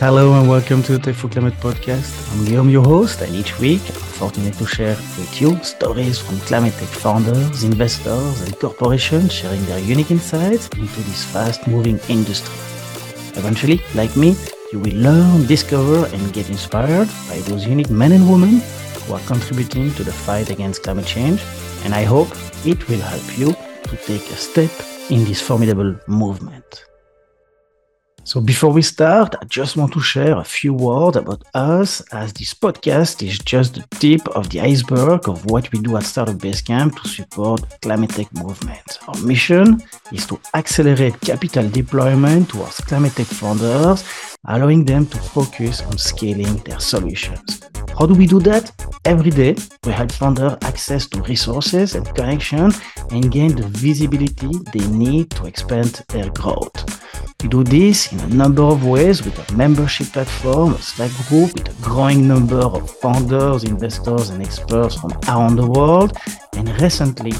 Hello and welcome to the Tech for Climate podcast. I'm Guillaume, your host, and each week I'm fortunate to share with you stories from climate tech founders, investors, and corporations sharing their unique insights into this fast moving industry. Eventually, like me, you will learn, discover, and get inspired by those unique men and women who are contributing to the fight against climate change. And I hope it will help you to take a step in this formidable movement. So before we start, I just want to share a few words about us as this podcast is just the tip of the iceberg of what we do at Startup Basecamp to support climate tech movement. Our mission is to accelerate capital deployment towards climate tech founders, allowing them to focus on scaling their solutions. How do we do that? Every day, we help founders access to resources and connections and gain the visibility they need to expand their growth. We do this in a number of ways with a membership platform, a Slack group with a growing number of founders, investors, and experts from around the world. And recently,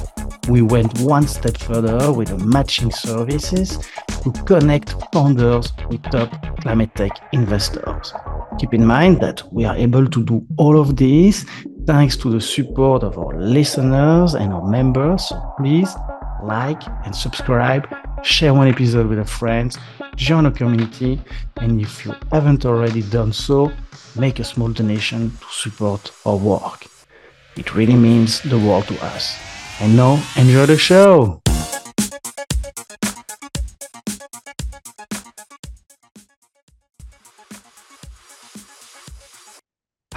we went one step further with a matching services to connect founders with top climate tech investors. Keep in mind that we are able to do all of this thanks to the support of our listeners and our members. So please like and subscribe, share one episode with a friend, join a community, and if you haven't already done so, make a small donation to support our work. It really means the world to us. And now, enjoy the show!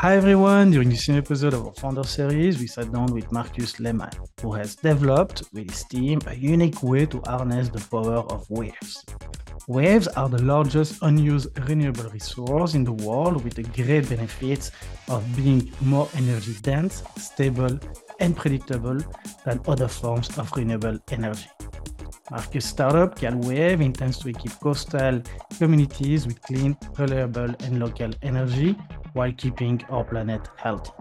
Hi everyone, during this episode of our Founder series, we sat down with Marcus Lehmann, who has developed with his team a unique way to harness the power of waves. Waves are the largest unused renewable resource in the world with the great benefits of being more energy dense, stable, and predictable than other forms of renewable energy. Marcus' startup, CalWave, intends to equip coastal communities with clean, reliable, and local energy while keeping our planet healthy.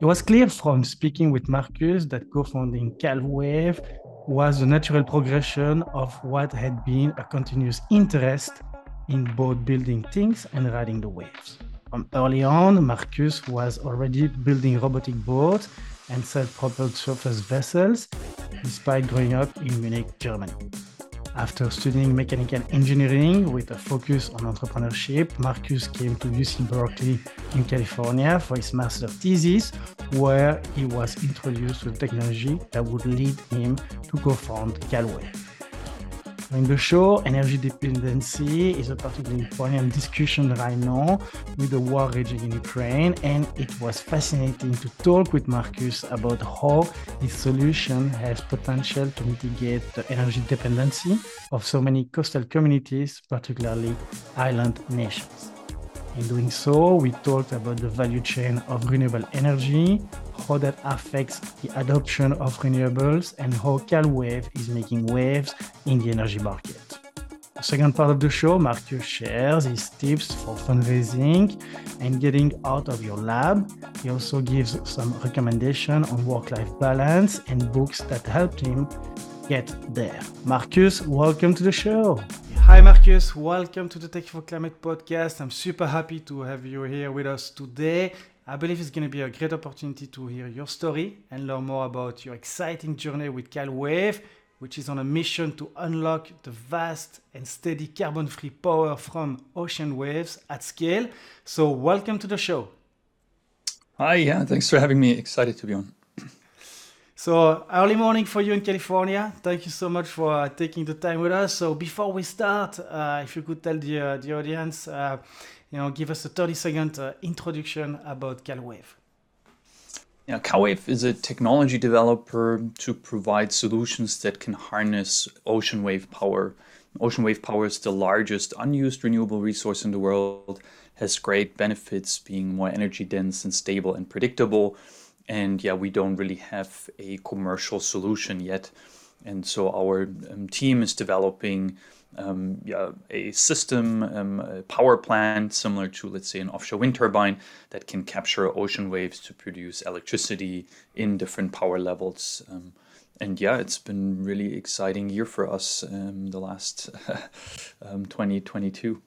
It was clear from speaking with Marcus that co-founding CalWave was the natural progression of what had been a continuous interest in both building things and riding the waves. From early on, Marcus was already building robotic boats and self-propelled surface vessels, despite growing up in Munich, Germany. After studying mechanical engineering with a focus on entrepreneurship, Marcus came to UC Berkeley in California for his master's thesis, where he was introduced to technology that would lead him to co-found CalWave. In the show, energy dependency is a particularly important discussion right now with the war raging in Ukraine, and it was fascinating to talk with Marcus about how this solution has potential to mitigate the energy dependency of so many coastal communities, particularly island nations. In doing so, we talked about the value chain of renewable energy, how that affects the adoption of renewables, and how CalWave is making waves in the energy market. The second part of the show, Marcus shares his tips for fundraising and getting out of your lab. He also gives some recommendation on work-life balance and books that helped him get there. Marcus, welcome to the show. Hi, Marcus. Welcome to the Tech for Climate podcast. I'm super happy to have you here with us today. I believe it's going to be a great opportunity to hear your story and learn more about your exciting journey with CalWave, which is on a mission to unlock the vast and steady carbon free power from ocean waves at scale. So, welcome to the show. Hi, yeah, thanks for having me. Excited to be on. So early morning for you in California. Thank you so much for uh, taking the time with us. So before we start, uh, if you could tell the uh, the audience, uh, you know, give us a 30 second uh, introduction about CalWave. Yeah, CalWave is a technology developer to provide solutions that can harness ocean wave power. Ocean wave power is the largest unused renewable resource in the world, has great benefits being more energy dense and stable and predictable and yeah, we don't really have a commercial solution yet. And so our um, team is developing um, yeah, a system, um, a power plant similar to, let's say, an offshore wind turbine that can capture ocean waves to produce electricity in different power levels. Um, and yeah, it's been really exciting year for us um, the last 2022.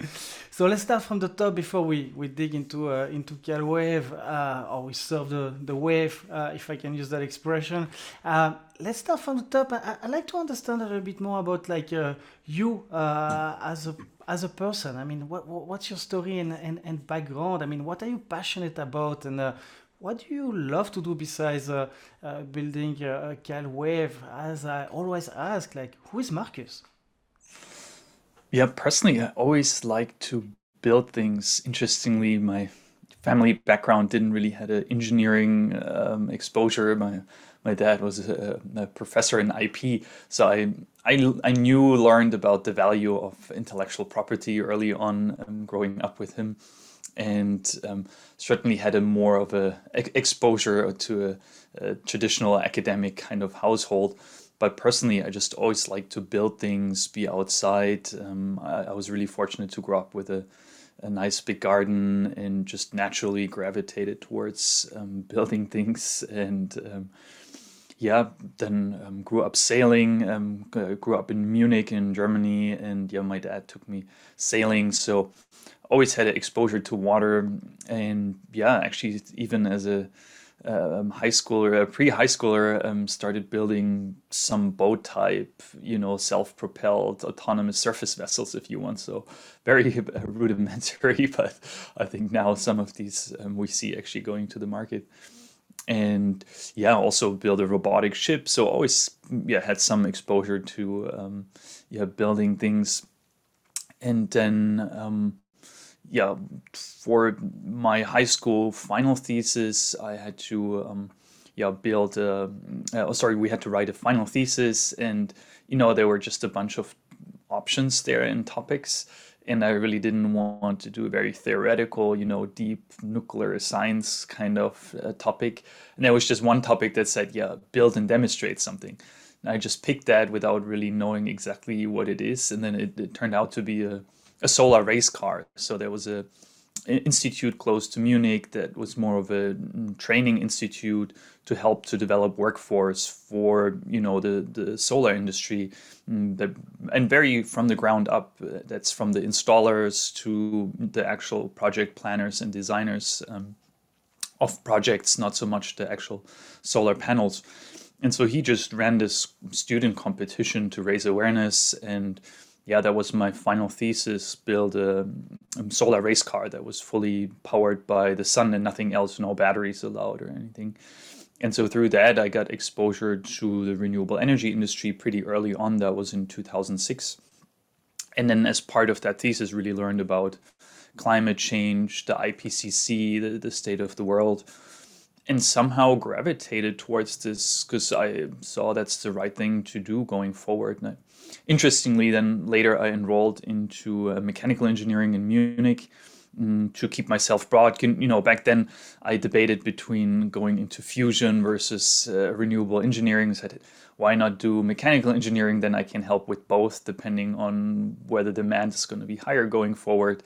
So let's start from the top before we, we dig into uh, into CalWave uh, or we serve the, the wave, uh, if I can use that expression. Uh, let's start from the top. I, would like to understand a little bit more about like uh, you uh, as a as a person. I mean, what, what's your story and, and, and background? I mean, what are you passionate about and what do you love to do besides building uh, CalWave? As I always ask, like, who is Marcus? Yeah, personally, I always like to build things. Interestingly, my family background didn't really had an engineering um, exposure. My my dad was a, a, professor in IP, so I, I I knew learned about the value of intellectual property early on, um, growing up with him, and um, certainly had a more of a exposure to a, a traditional academic kind of household but personally, I just always like to build things, be outside. Um, I, I, was really fortunate to grow up with a, a nice big garden and just naturally gravitated towards um, building things. And um, yeah, then um, grew up sailing, um, grew up in Munich in Germany. And yeah, my dad took me sailing. So always had exposure to water. And yeah, actually, even as a um, high schooler, uh, pre-high schooler, um, started building some boat type, you know, self-propelled autonomous surface vessels, if you want. So very rudimentary, but I think now some of these um, we see actually going to the market. And yeah, also build a robotic ship. So always yeah had some exposure to um, yeah building things, and then um, yeah, for my high school final thesis, I had to um, yeah build. A, uh, oh, sorry, we had to write a final thesis, and you know there were just a bunch of options there and topics, and I really didn't want to do a very theoretical, you know, deep nuclear science kind of uh, topic. And there was just one topic that said, yeah, build and demonstrate something. And I just picked that without really knowing exactly what it is, and then it, it turned out to be a a solar race car. So there was a institute close to Munich that was more of a mm, training institute to help to develop workforce for you know the the solar industry mm, and very from the ground up uh, that's from the installers to the actual project planners and designers um, of projects not so much the actual solar panels and so he just ran this student competition to raise awareness and yeah, that was my final thesis. Build a, a, solar race car that was fully powered by the sun and nothing else, no batteries allowed or anything. And so through that, I got exposure to the renewable energy industry pretty early on. That was in 2006. And then, as part of that thesis, really learned about climate change, the IPCC, the, the state of the world, and somehow gravitated towards this because I saw that's the right thing to do going forward. And I, interestingly, then later I enrolled into uh, mechanical engineering in Munich um, to keep myself broad. You know, back then I debated between going into fusion versus uh, renewable engineering. Said, why not do mechanical engineering? Then I can help with both, depending on whether demand is going to be higher going forward.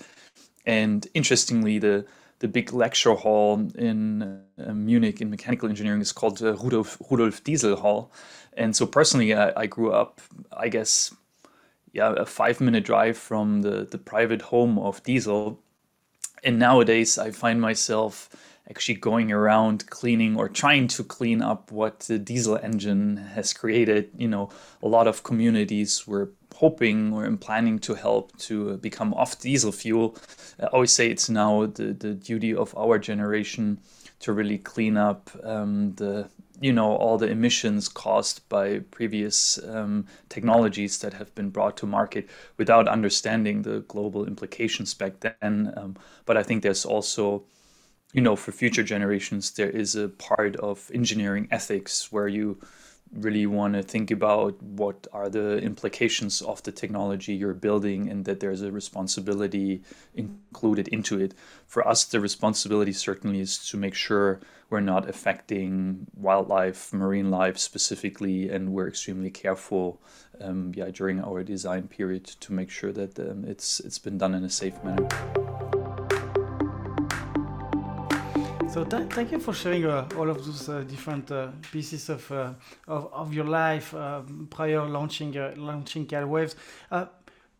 And interestingly, the the big lecture hall in uh, Munich in mechanical engineering is called uh, Rudolf, Rudolf Diesel Hall. And so personally, I, I, grew up, I guess, yeah, a five minute drive from the, the private home of Diesel. And nowadays, I find myself actually going around cleaning or trying to clean up what the diesel engine has created. You know, a lot of communities were hoping or in planning to help to become off diesel fuel. I always say it's now the, the duty of our generation to really clean up um, the you know all the emissions caused by previous um, technologies that have been brought to market without understanding the global implications back then. Um, but I think there's also you know for future generations there is a part of engineering ethics where you really want to think about what are the implications of the technology you're building and that there's a responsibility included into it. For us, the responsibility certainly is to make sure we're not affecting wildlife, marine life specifically, and we're extremely careful um, yeah, during our design period to make sure that um, it's, it's been done in a safe manner. So th- thank you for sharing uh, all of those uh, different uh, pieces of, uh, of, of your life uh, prior launching uh, launching CalWaves.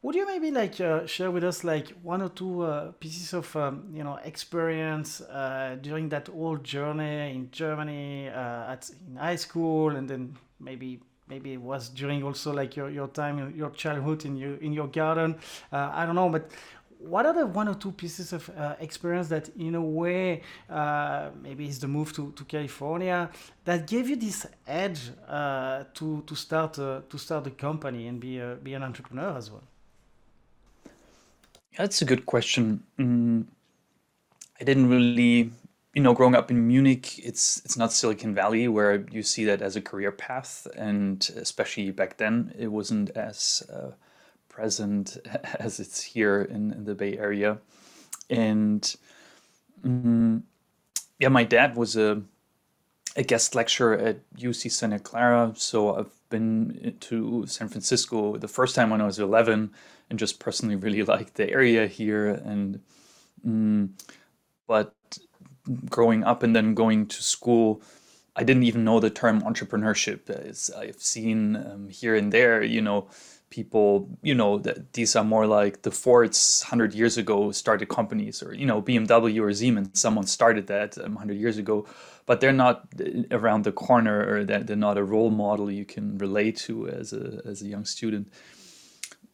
Would you maybe like uh, share with us like one or two uh, pieces of um, you know experience uh, during that whole journey in Germany uh, at in high school, and then maybe maybe it was during also like your, your time your childhood in your in your garden. Uh, I don't know, but what are the one or two pieces of uh, experience that in a way uh, maybe it's the move to, to california that gave you this edge uh, to to start uh, to start a company and be a, be an entrepreneur as well that's a good question. Mm, I didn't really, you know, growing up in Munich, it's it's not Silicon Valley where you see that as a career path, and especially back then, it wasn't as uh, present as it's here in, in the Bay Area. And mm, yeah, my dad was a a guest lecturer at UC Santa Clara, so I've been to San Francisco the first time when I was 11 and just personally really liked the area here. And mm, but growing up and then going to school, I didn't even know the term entrepreneurship. As I've seen um, here and there, you know, people, you know, that these are more like the Fords 100 years ago started companies, or you know, BMW or Siemens, someone started that um, 100 years ago, but they're not uh, around the corner, or that they're not a role model you can relate to as a as a young student.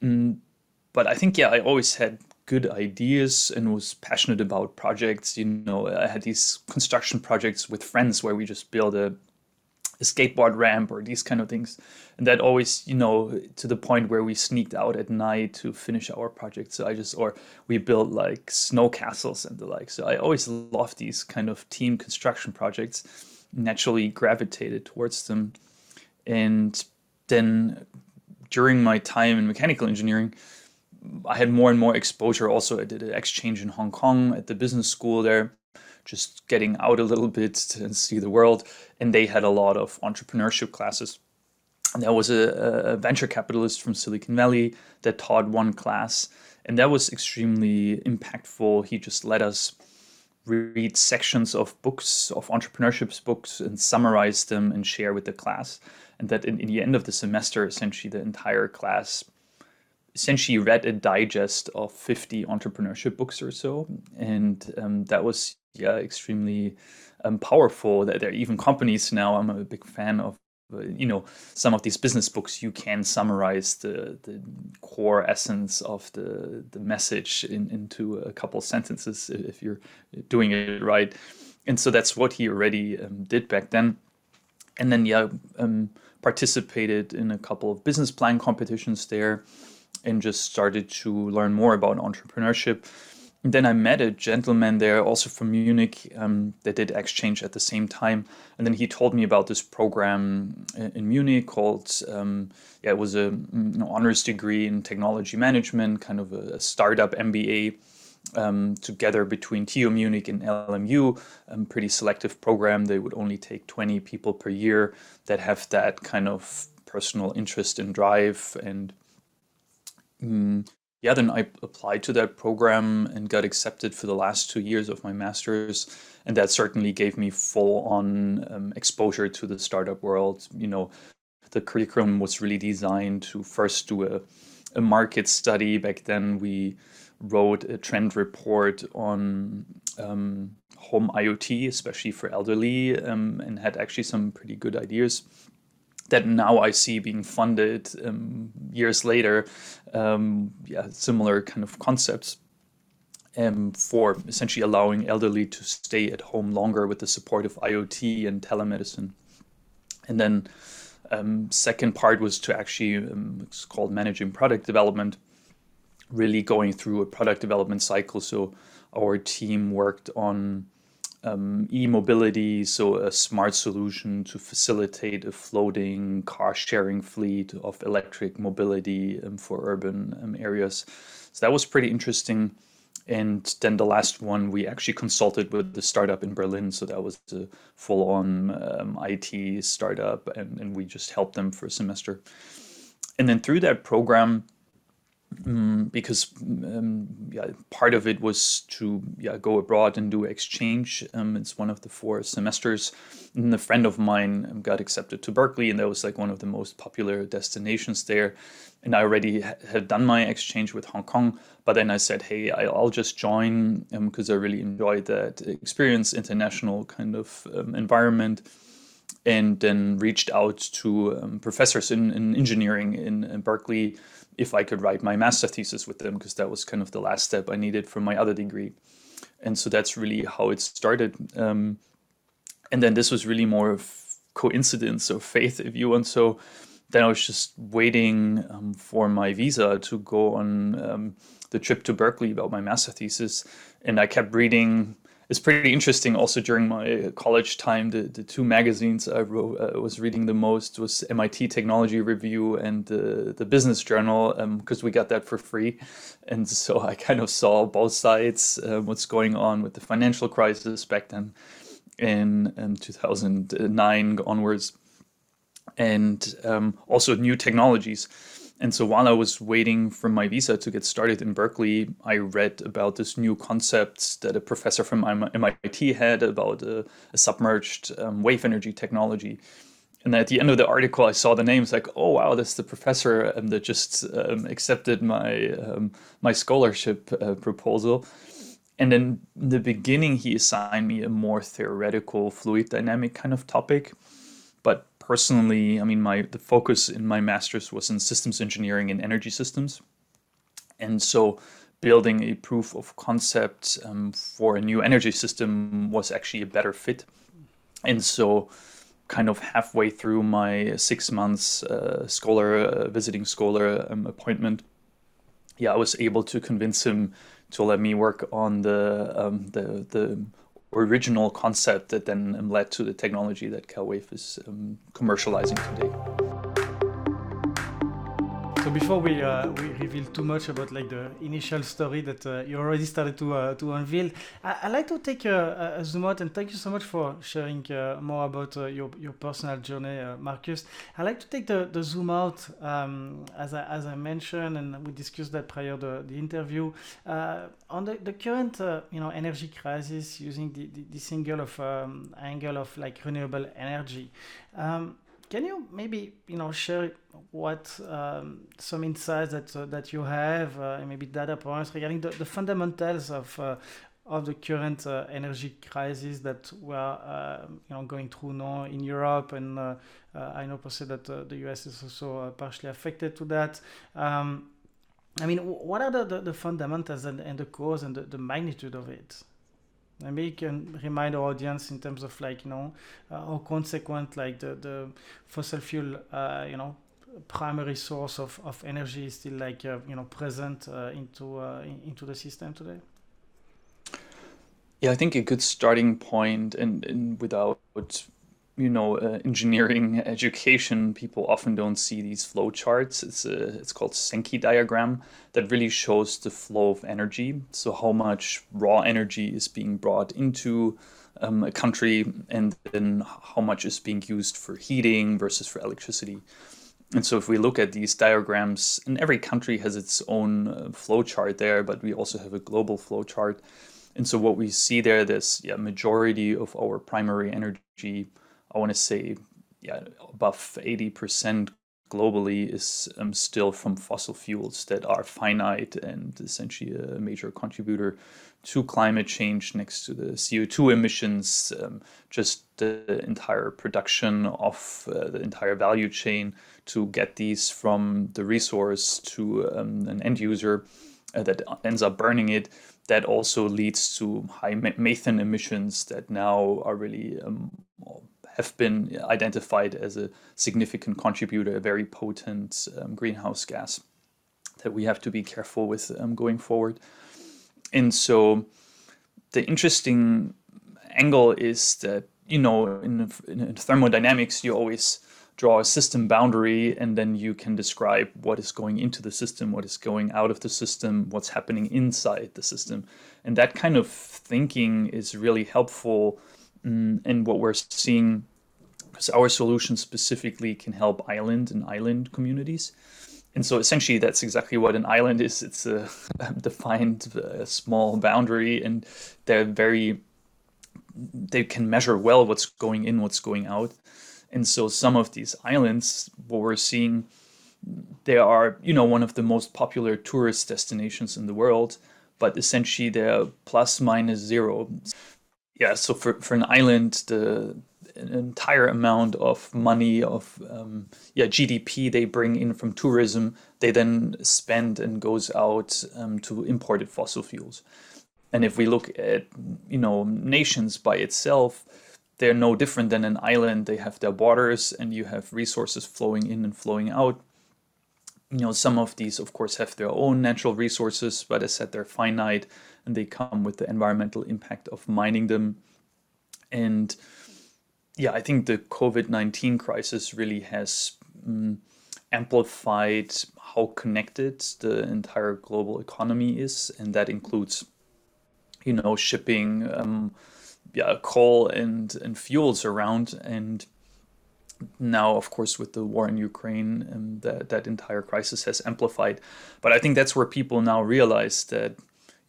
Mm, but I think yeah, I always had good ideas and was passionate about projects. You know, I had these construction projects with friends where we just build a, a skateboard ramp or these kind of things, and that always you know to the point where we sneaked out at night to finish our project. So I just or we built like snow castles and the like. So I always loved these kind of team construction projects. Naturally gravitated towards them, and then during my time in mechanical engineering I had more and more exposure. Also, I did an exchange in Hong Kong at the business school there, just getting out a little bit and see the world. And they had a lot of entrepreneurship classes. And there was a, a venture capitalist from Silicon Valley that taught one class, and that was extremely impactful. He just let us read sections of books of entrepreneurship books and summarize them and share with the class and that in, in the end of the semester essentially the entire class essentially read a digest of 50 entrepreneurship books or so and um, that was yeah extremely um, powerful. That there are even companies now i'm a big fan of uh, you know some of these business books. You can summarize the the core essence of the the message in, into a couple sentences if you're doing it right. And so that's what he already um, did back then. And then yeah um, participated in a couple of business plan competitions there and just started to learn more about entrepreneurship. And then I met a gentleman there, also from Munich, um, that did exchange at the same time. And then he told me about this program in Munich called, um, yeah, it was a know, honors degree in technology management, kind of a, startup MBA um, together between TU Munich and LMU. Um, pretty selective program. They would only take 20 people per year that have that kind of personal interest and drive and Mm, yeah, then I applied to that program and got accepted for the last two years of my master's. And that certainly gave me full on um, exposure to the startup world. You know, the curriculum was really designed to first do a, a market study. Back then, we wrote a trend report on um, home IoT, especially for elderly, um, and had actually some pretty good ideas that now I see being funded um, years later. Um, yeah, similar kind of concepts um, for essentially allowing elderly to stay at home longer with the support of IoT and telemedicine. And then um, second part was to actually um, it's called managing product development, really going through a product development cycle. So our team worked on um, e-mobility, so a smart solution to facilitate a floating car sharing fleet of electric mobility um, for urban um, areas. So that was pretty interesting. And then the last one, we actually consulted with the startup in Berlin. So that was a full on um, IT startup, and, and we just helped them for a semester. And then through that program, um, because um, yeah, part of it was to yeah, go abroad and do exchange. Um, it's one of the four semesters. And a friend of mine got accepted to Berkeley, and that was like one of the most popular destinations there. And I already ha- had done my exchange with Hong Kong, but then I said, hey, I, will just join because um, I really enjoyed that experience, international kind of um, environment and then reached out to um, professors in, in engineering in, in, Berkeley if I could write my master thesis with them because that was kind of the last step I needed for my other degree. And so that's really how it started. Um, and then this was really more of coincidence or faith, if you want. So then I was just waiting um, for my visa to go on um, the trip to Berkeley about my master thesis. And I kept reading it's pretty interesting also during my college time the, the two magazines i wrote, uh, was reading the most was mit technology review and the, the business journal because um, we got that for free. And so i kind of saw both sides uh, what's going on with the financial crisis back then in, in 2009 onwards. And um, also new technologies and so while I was waiting for my visa to get started in Berkeley, I read about this new concept that a professor from MIT had about a, a submerged um, wave energy technology. And at the end of the article, I saw the names like, oh wow, that's the professor um, that just um, accepted my um, my scholarship uh, proposal. And then in the beginning, he assigned me a more theoretical fluid dynamic kind of topic. Personally, I mean, my the focus in my master's was in systems engineering and energy systems, and so building a proof of concept um, for a new energy system was actually a better fit. And so, kind of halfway through my six months uh, scholar uh, visiting scholar um, appointment, yeah, I was able to convince him to let me work on the um, the the original concept that then led to the technology that CalWave is um, commercializing today. So before we uh, we reveal too much about like the initial story that uh, you already started to uh, to unveil, I, would like to take a, a, zoom out and thank you so much for sharing uh, more about uh, your your personal journey, uh, Marcus. I like to take the, the zoom out um, as I as I mentioned, and we discussed that prior to the interview on the, the current you know energy crisis using the, the, the single of um, angle of like renewable energy. Um, can you maybe you know share what um, some insights that uh, that you have, uh, maybe data points regarding the, the fundamentals of uh, of the current uh, energy crisis that we are um, you know going through now in Europe, and uh, uh, I know per se that the US is also partially affected to that. Um, I mean, what are the, the, the fundamentals and, and, the cause and the, the magnitude of it? Maybe you can remind our audience in terms of like you know uh, how consequent like the, the fossil fuel uh, you know primary source of, of energy is still like uh, you know present uh, into uh, in, into the system today. Yeah i think a good starting point and, and without you know uh, engineering education people often don't see these flow charts. It's a, it's called Sankey diagram that really shows the flow of energy. So how much raw energy is being brought into um, a country and then how much is being used for heating versus for electricity. And so if we look at these diagrams and every country has its own uh, flow chart there but we also have a global flow chart. And so what we see there this yeah majority of our primary energy I want to say, yeah, above 80% globally is um, still from fossil fuels that are finite and essentially a major contributor to climate change next to the CO2 emissions, um, just the entire production of uh, the entire value chain to get these from the resource to um, an end user uh, that ends up burning it. That also leads to high methane emissions that now are really um, have been identified as a significant contributor, a very potent um, greenhouse gas that we have to be careful with um, going forward. And so the interesting angle is that, you know, in, in thermodynamics, you always draw a system boundary and then you can describe what is going into the system, what is going out of the system, what's happening inside the system. And that kind of thinking is really helpful Mm, and what we're seeing, because our solution specifically can help island and island communities. and so essentially that's exactly what an island is. It's a defined a small boundary and they're very they can measure well what's going in what's going out. And so some of these islands what we're seeing they are you know one of the most popular tourist destinations in the world but essentially they're plus minus zero yeah so for, for an island the entire amount of money of um, yeah GDP they bring in from tourism they then spend and goes out um, to imported fossil fuels. And if we look at you know nations by itself they're no different than an island. They have their waters and you have resources flowing in and flowing out. You know some of these of course have their own natural resources but as I said they're finite and they come with the environmental impact of mining them and yeah, I think the COVID 19 crisis really has um, amplified how connected the entire global economy is, and that includes, you know, shipping, um, yeah, coal and and fuels around, and now, of course, with the war in Ukraine, um, that that entire crisis has amplified. But I think that's where people now realize that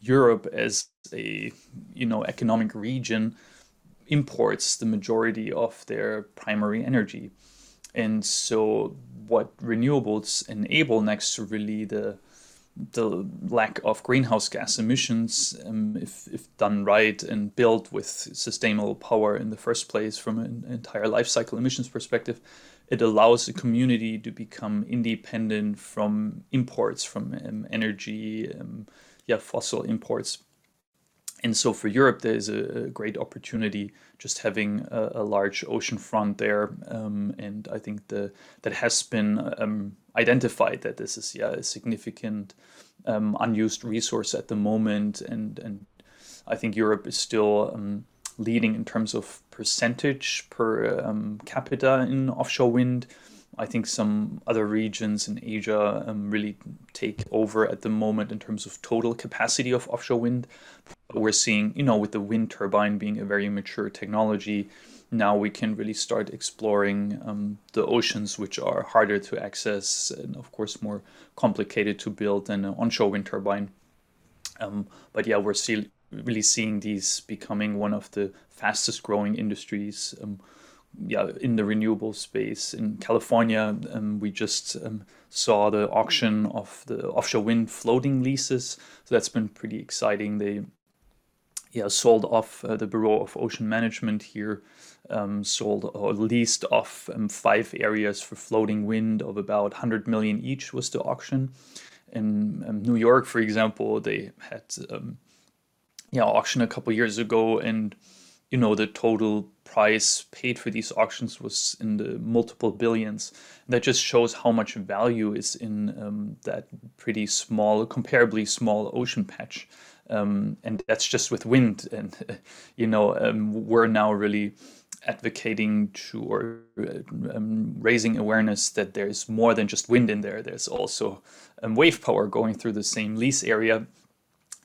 Europe, as a you know economic region, imports the majority of their primary energy. And so what renewables enable next to really the the lack of greenhouse gas emissions, um, if, if done right and built with sustainable power in the first place from an entire life cycle emissions perspective, it allows a community to become independent from imports, from um, energy, um, yeah, fossil imports and so for Europe, there is a, great opportunity just having a, a large ocean front there, um, and I think the that has been um, identified that this is yeah a significant um, unused resource at the moment, and and I think Europe is still um, leading in terms of percentage per um, capita in offshore wind. I think some other regions in Asia um, really take over at the moment in terms of total capacity of offshore wind. We're seeing, you know, with the wind turbine being a very mature technology, now we can really start exploring um, the oceans, which are harder to access and, of course, more complicated to build than an onshore wind turbine. Um, but yeah, we're see- really seeing these becoming one of the fastest growing industries. Um, yeah, in the renewable space in California, um, we just um, saw the auction of the offshore wind floating leases. So that's been pretty exciting. They yeah sold off uh, the Bureau of Ocean Management here, um, sold or leased off um, five areas for floating wind of about 100 million each was the auction. In um, New York, for example, they had um, yeah auction a couple years ago and you know the total price paid for these auctions was in the multiple billions. That just shows how much value is in um, that pretty small, comparably small ocean patch. Um, and that's just with wind. And, you know, um, we're now really advocating to or um, raising awareness that there's more than just wind in there. There's also um, wave power going through the same lease area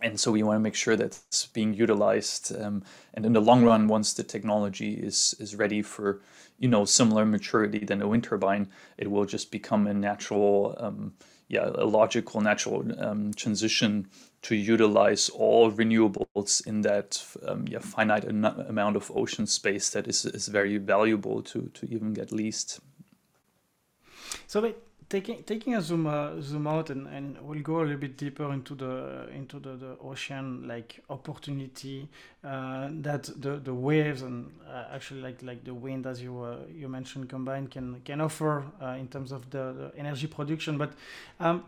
and so we want to make sure that it's being utilized um, and in the long run once the technology is is ready for you know similar maturity than a wind turbine it will just become a natural um, yeah a logical natural um, transition to utilize all renewables in that um, yeah finite amount of ocean space that is, is very valuable to to even get leased. So wait taking taking a zoom uh, zoom out and, and we'll go a little bit deeper into the into the, the ocean like opportunity uh, that the, the waves and uh, actually like like the wind as you uh, you mentioned combined can can offer uh, in terms of the, the energy production. But um,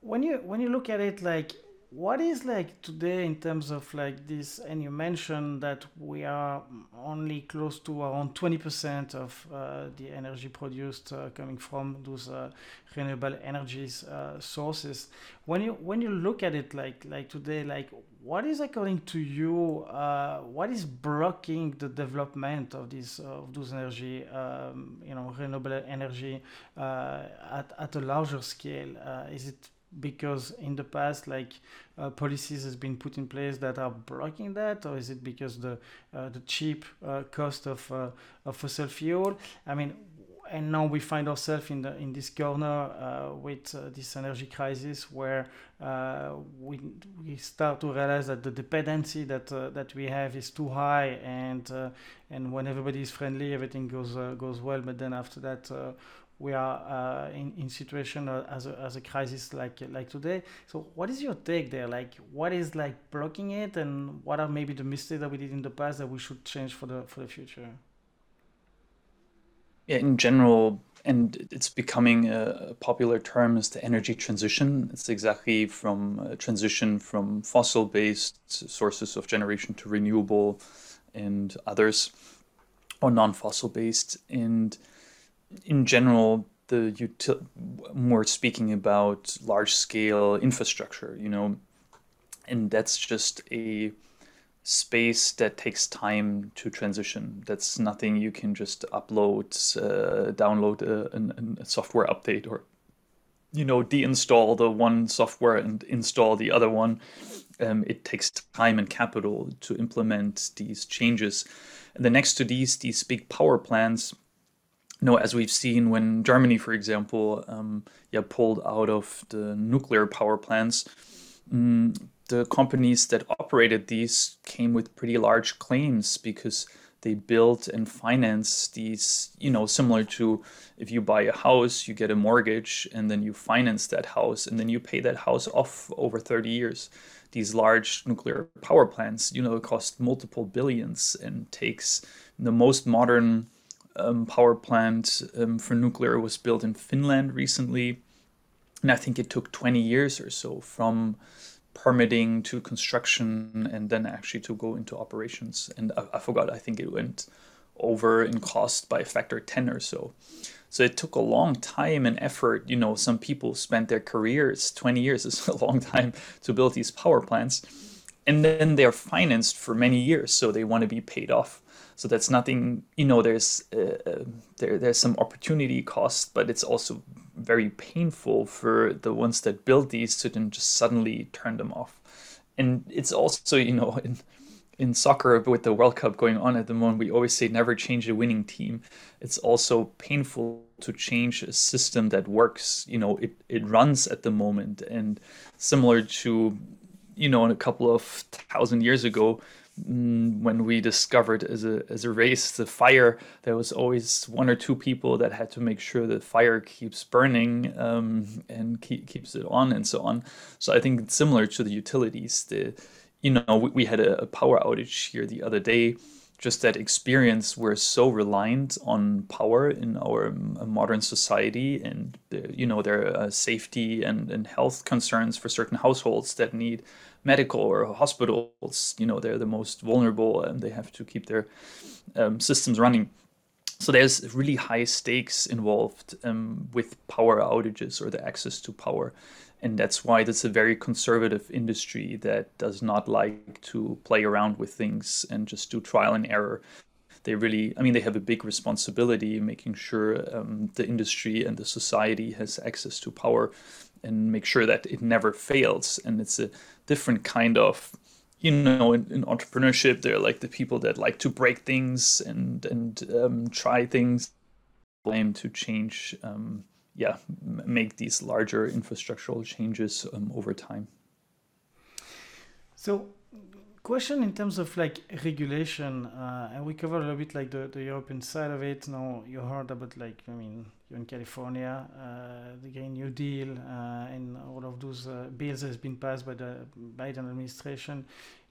when you when you look at it like what is like today in terms of like this and you mentioned that we are only close to around 20% of uh, the energy produced uh, coming from those uh, renewable energies uh, sources. When you when you look at it like like today like what is according to you uh, what is blocking the development of these of those energy um, you know renewable energy uh, at, at a larger scale? Is it because in the past like uh, policies has been put in place that are blocking that or is it because the uh, the cheap uh, cost of uh, of fossil fuel? I mean and now we find ourselves in the in this corner uh, with uh, this energy crisis where we we start to realize that the dependency that that we have is too high and and when everybody is friendly everything goes goes well but then after that we are uh, in in situation uh, as a, as a crisis like like today so what is your take there like what is like blocking it and what are maybe the mistakes that we did in the past that we should change for the for the future yeah, in general, and it's becoming a popular term is the energy transition. It's exactly from a transition from fossil-based sources of generation to renewable and others, or non-fossil based. And in general, the util- more speaking about large-scale infrastructure, you know, and that's just a space that takes time to transition. That's nothing you can just upload, uh, download a, a, a, software update, or you know, deinstall the one software and install the other one. Um, it takes time and capital to implement these changes. And then next to these, these big power plants, know, as we've seen when Germany, for example, um, yeah, pulled out of the nuclear power plants. Mm, the companies that operated these came with pretty large claims because they built and financed these, you know, similar to if you buy a house, you get a mortgage and then you finance that house and then you pay that house off over 30 years. These large nuclear power plants, you know, cost multiple billions and takes the most modern um, power plant um, for nuclear was built in Finland recently. And I think it took 20 years or so from permitting to construction and then actually to go into operations. And I, I, forgot, I think it went over in cost by a factor 10 or so. So it took a long time and effort. You know, some people spent their careers, 20 years is a long time to build these power plants. And then they're financed for many years, so they want to be paid off. So that's nothing, you know, there's uh, uh there, there's some opportunity cost, but it's also very painful for the ones that build these to then just suddenly turn them off. And it's also, you know, in in soccer with the World Cup going on at the moment, we always say never change a winning team. It's also painful to change a system that works. You know, it, it runs at the moment. And similar to, you know, a couple of thousand years ago, when we discovered as a as a race the fire, there was always one or two people that had to make sure the fire keeps burning um, and keep, keeps it on and so on. So I think it's similar to the utilities. The you know we, we had a, a power outage here the other day just that experience we're so reliant on power in our modern society and you know there are safety and, and health concerns for certain households that need medical or hospitals you know they're the most vulnerable and they have to keep their um, systems running. So there's really high stakes involved um, with power outages or the access to power and that's why it's a very conservative industry that does not like to play around with things and just do trial and error. They really i mean they have a big responsibility making sure um, the industry and the society has access to power and make sure that it never fails. And it's a different kind of you know in, in entrepreneurship they're like the people that like to break things and and um, try things blame to change um, yeah make these larger infrastructural changes um, over time. So question in terms of like regulation uh, and we covered a little bit like the, the european side of it. Now you heard about like i mean you're in california uh, the green new deal uh, and all of those uh, bills has been passed by the biden administration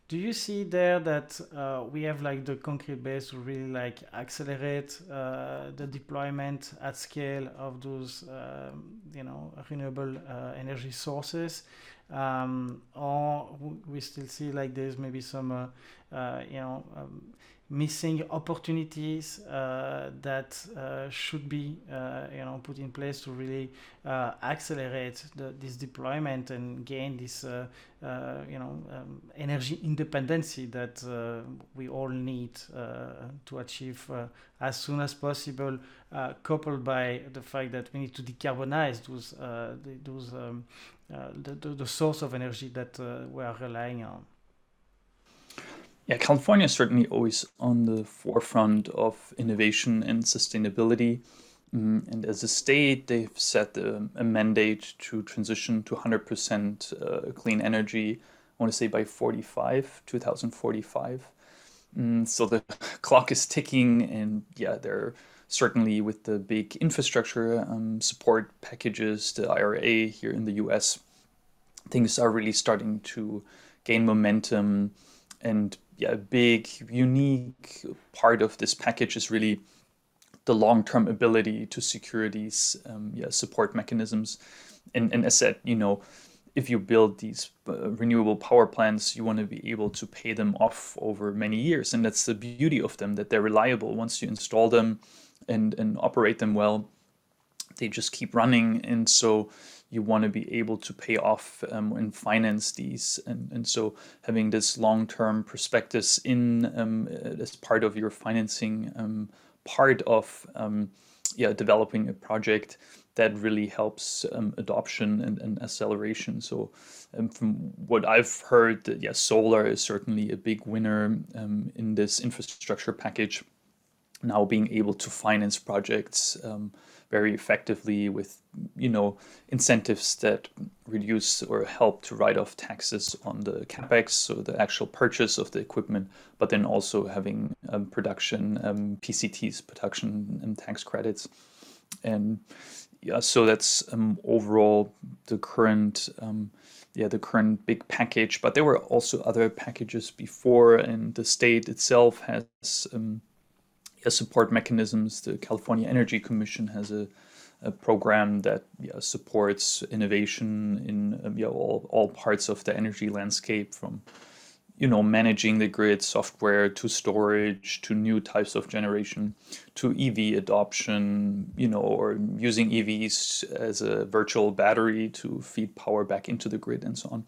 do you see there that uh, we have like the concrete base to really like accelerate uh, the deployment at scale of those um, you know renewable uh, energy sources? Um, or we still see like there's maybe some uh, uh, you know um, missing opportunities uh, that uh, should be uh, you know put in place to really uh, accelerate the, this deployment and gain this uh, uh, you know um, energy independency that we all need to achieve as soon as possible coupled by the fact that we need to decarbonize those those um, the, the, source of energy that we are relying on yeah, California is certainly always on the forefront of innovation and sustainability. Mm, and as a state, they've set a, a mandate to transition to 100% uh, clean energy, I want to say by 45, 2045. Mm, so the clock is ticking, and yeah, they're certainly with the big infrastructure um, support packages, the IRA here in the US, things are really starting to gain momentum. And yeah, a big, unique part of this package is really the long-term ability to secure these um, yeah, support mechanisms. And, and as said, you know, if you build these uh, renewable power plants, you want to be able to pay them off over many years. And that's the beauty of them, that they're reliable. Once you install them and, and operate them well, they just keep running. And so you want to be able to pay off um, and finance these. And, and so having this long-term prospectus in um, as part of your financing um, part of um, yeah developing a project that really helps um, adoption and, and, acceleration. So um, from what I've heard, that, yeah, solar is certainly a big winner in this infrastructure package. Now being able to finance projects very effectively with you know incentives that reduce or help to write off taxes on the capex, so the actual purchase of the equipment, but then also having um, production um, PCTs, production tax credits, and yeah, so that's um, overall the current um, yeah the current big package. But there were also other packages before, and the state itself has um, support mechanisms. The California Energy Commission has a, a program that yeah, supports innovation in um, yeah, all, all parts of the energy landscape from you know managing the grid software to storage to new types of generation to EV adoption you know or using EVs as a virtual battery to feed power back into the grid and so on.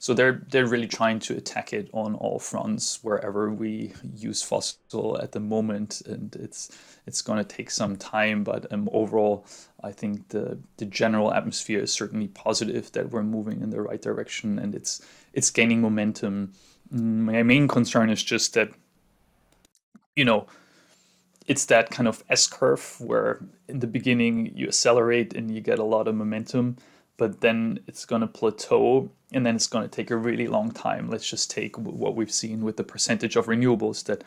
So they're they're really trying to attack it on all fronts wherever we use fossil at the moment and it's it's going to take some time but um, overall I think the the general atmosphere is certainly positive that we're moving in the right direction and it's it's gaining momentum my main concern is just that, you know, it's that kind of S curve where in the beginning you accelerate and you get a lot of momentum, but then it's going to plateau and then it's going to take a really long time. Let's just take what we've seen with the percentage of renewables that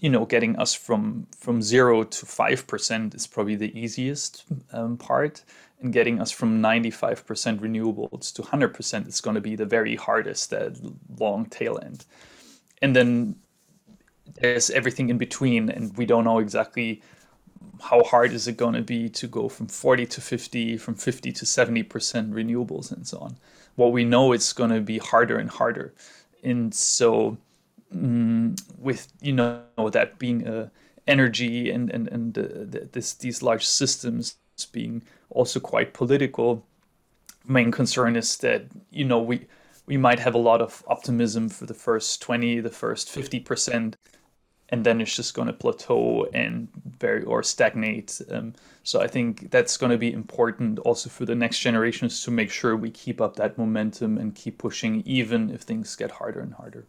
you know getting us from from zero to five percent is probably the easiest um, part and getting us from 95% renewables to 100% is going to be the very hardest long tail end. And then there's everything in between and we don't know exactly how hard is it going to be to go from 40 to 50 from 50 to 70% renewables and so on. What we know it's going to be harder and harder. And so mm, with you know that being uh, energy and and and uh, this these large systems being also quite political. Main concern is that you know we we might have a lot of optimism for the first 20, the first 50 percent, and then it's just going to plateau and very or stagnate. Um, so I think that's going to be important also for the next generations to make sure we keep up that momentum and keep pushing, even if things get harder and harder.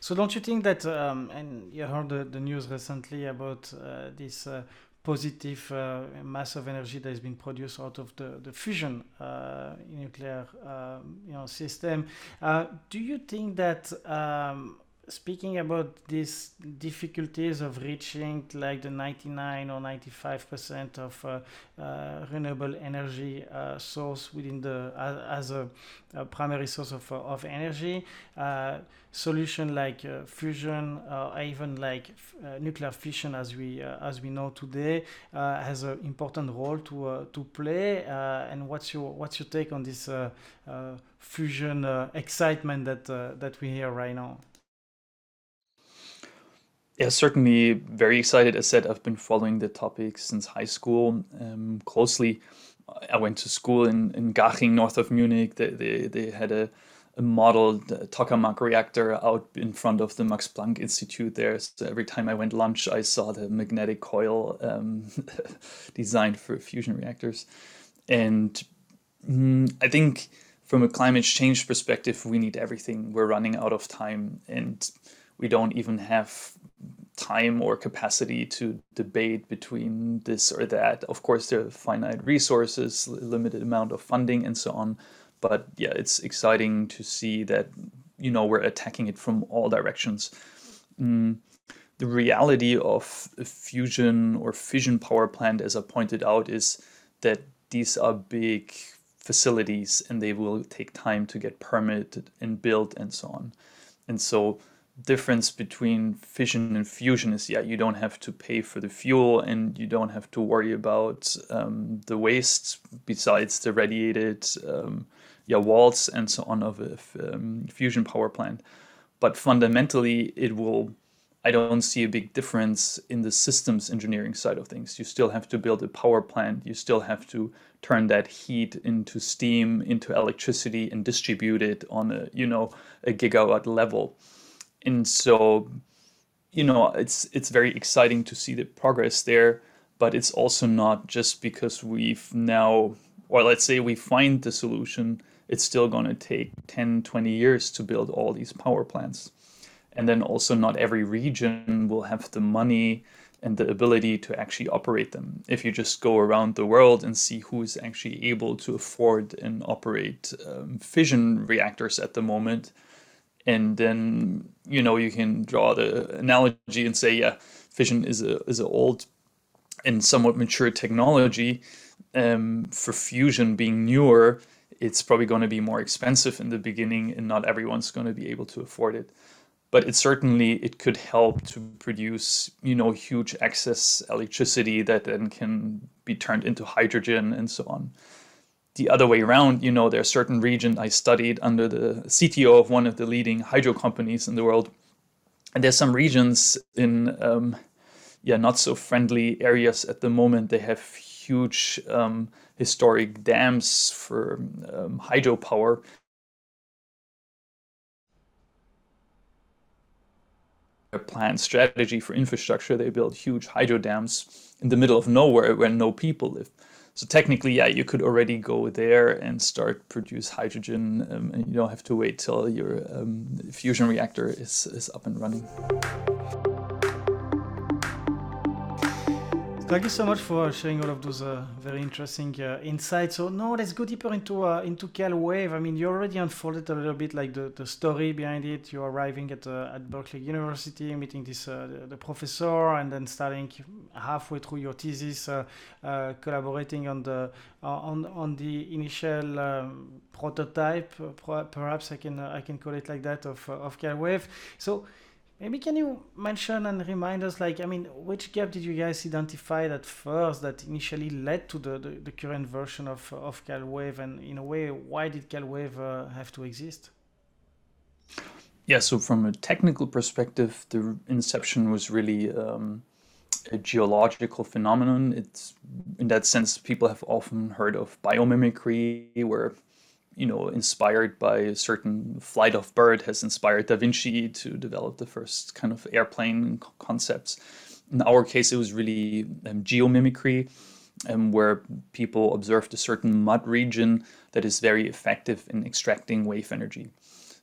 So don't you think that, um, and you heard the, the news recently about uh, this uh, positive uh, mass of energy that has been produced out of the, the fusion uh, nuclear uh, you know, system. Do you think that um, speaking about these difficulties of reaching like the 99 or 95 percent of uh, uh, renewable energy uh, source within the as, a, a, primary source of, of energy uh, solution like uh, fusion or even like uh, nuclear fission as we as we know today has an important role to to play and what's your what's your take on this fusion excitement that that we hear right now yeah, certainly very excited. As said, I've been following the topic since high school um, closely. I went to school in, in Garching, north of Munich. They, they, they had a, a tokamak reactor out in front of the Max Planck Institute there. So every time I went lunch, I saw the magnetic coil um, designed for fusion reactors. And mm, I think from a climate change perspective, we need everything. We're running out of time and we don't even have time or capacity to debate between this or that. Of course, there are finite resources, limited amount of funding, and so on. But yeah, it's exciting to see that you know we're attacking it from all directions. Mm, the reality of fusion or fission power plant, as I pointed out, is that these are big facilities and they will take time to get permitted and built and so on. And so difference between fission and fusion is yeah you don't have to pay for the fuel and you don't have to worry about um, the waste besides the radiated um, yeah walls and so on of a um, fusion power plant but fundamentally it will I don't see a big difference in the systems engineering side of things. You still have to build a power plant. You still have to turn that heat into steam, into electricity, and distribute it on a you know a gigawatt level. And so, you know, it's it's very exciting to see the progress there. But it's also not just because we've now, or let's say we find the solution. It's still going to take 10, 20 years to build all these power plants and then also not every region will have the money and the ability to actually operate them. If you just go around the world and see who is actually able to afford and operate um, fission reactors at the moment, and then you know you can draw the analogy and say, yeah, fission is a is an old and somewhat mature technology. Um, for fusion being newer, it's probably going to be more expensive in the beginning, and not everyone's going to be able to afford it but it certainly it could help to produce you know huge excess electricity that then can be turned into hydrogen and so on the other way around you know there are certain regions i studied under the cto of one of the leading hydro companies in the world and there's some regions in um, yeah not so friendly areas at the moment they have huge um, historic dams for um, hydropower Their planned strategy for infrastructure. They build huge hydro dams in the middle of nowhere where no people live. So technically, yeah, you could already go there and start produce hydrogen, um, and you don't have to wait till your um, fusion reactor is, is up and running. Thank you so much for sharing all of those uh, very interesting uh, insights. So now let's go deeper into uh, into CalWave. I mean, you already unfolded a little bit like the, the story behind it. You're arriving at uh, at Berkeley University, meeting this uh, the, the, professor, and then starting halfway through your thesis, uh, collaborating on the on on the initial um, prototype. perhaps I can I can call it like that of of CalWave. So Maybe can you mention and remind us, like, I mean, which gap did you guys identify at first that initially led to the, the, the current version of, of CalWave? And in a way, why did CalWave uh, have to exist? Yeah, so from a technical perspective, the inception was really um, a geological phenomenon. It's in that sense, people have often heard of biomimicry, where you know, inspired by a certain flight of bird has inspired Da Vinci to develop the first kind of airplane concepts. In our case, it was really um, geomimicry, um, where people observed a certain mud region that is very effective in extracting wave energy.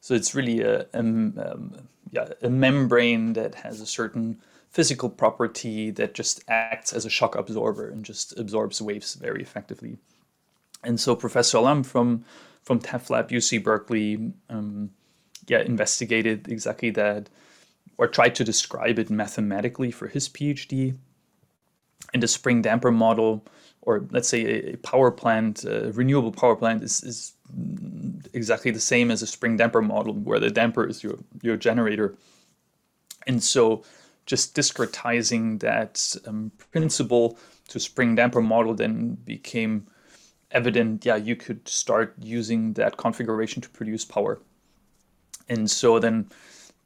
So it's really a, um, um, yeah, a membrane that has a certain physical property that just acts as a shock absorber and just absorbs waves very effectively. And so Professor Alam from from TAFLab UC Berkeley, um, yeah, investigated exactly that, or tried to describe it mathematically for his PhD. And the spring damper model, or let's say a, power plant, a renewable power plant, is, is exactly the same as a spring damper model, where the damper is your your generator. And so, just discretizing that um, principle to spring damper model then became evident, yeah, you could start using that configuration to produce power. And so then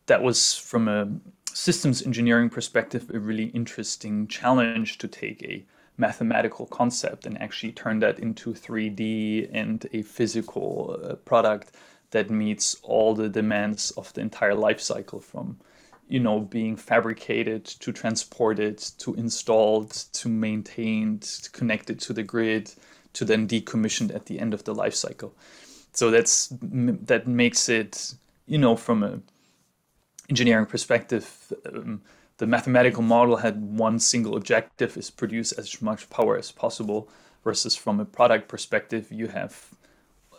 that was from a systems engineering perspective a really interesting challenge to take a mathematical concept and actually turn that into 3D and a physical uh, product that meets all the demands of the entire life cycle from you know being fabricated to transported to installed to maintained to connected to the grid to then decommissioned at the end of the life cycle. So that's that makes it, you know, from a engineering perspective, um, the mathematical model had one single objective is produce as much power as possible versus from a product perspective you have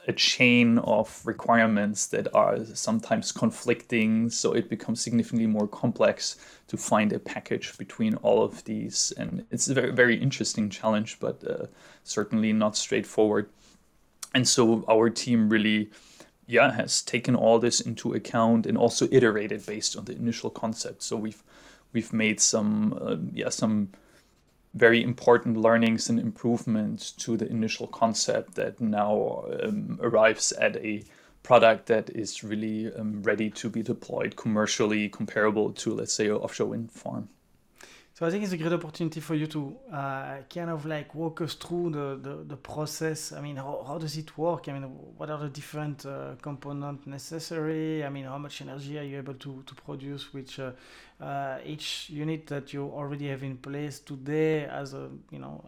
a chain of requirements that are sometimes conflicting so it becomes significantly more complex to find a package between all of these. And it's a very, very interesting challenge but uh, certainly not straightforward. And so our team really yeah has taken all this into account and also iterated based on the initial concept. So we've we've made some uh, yeah some very important learnings and improvements to the initial concept that now um, arrives at a product that is really um, ready to be deployed commercially comparable to let's say an offshore wind farm so I think it's a great opportunity for you to uh, kind of like walk us through the, the, the, process. I mean, how, how does it work? I mean, what are the different uh, components necessary? I mean, how much energy are you able to, to produce with uh, uh each unit that you already have in place today as a, you know,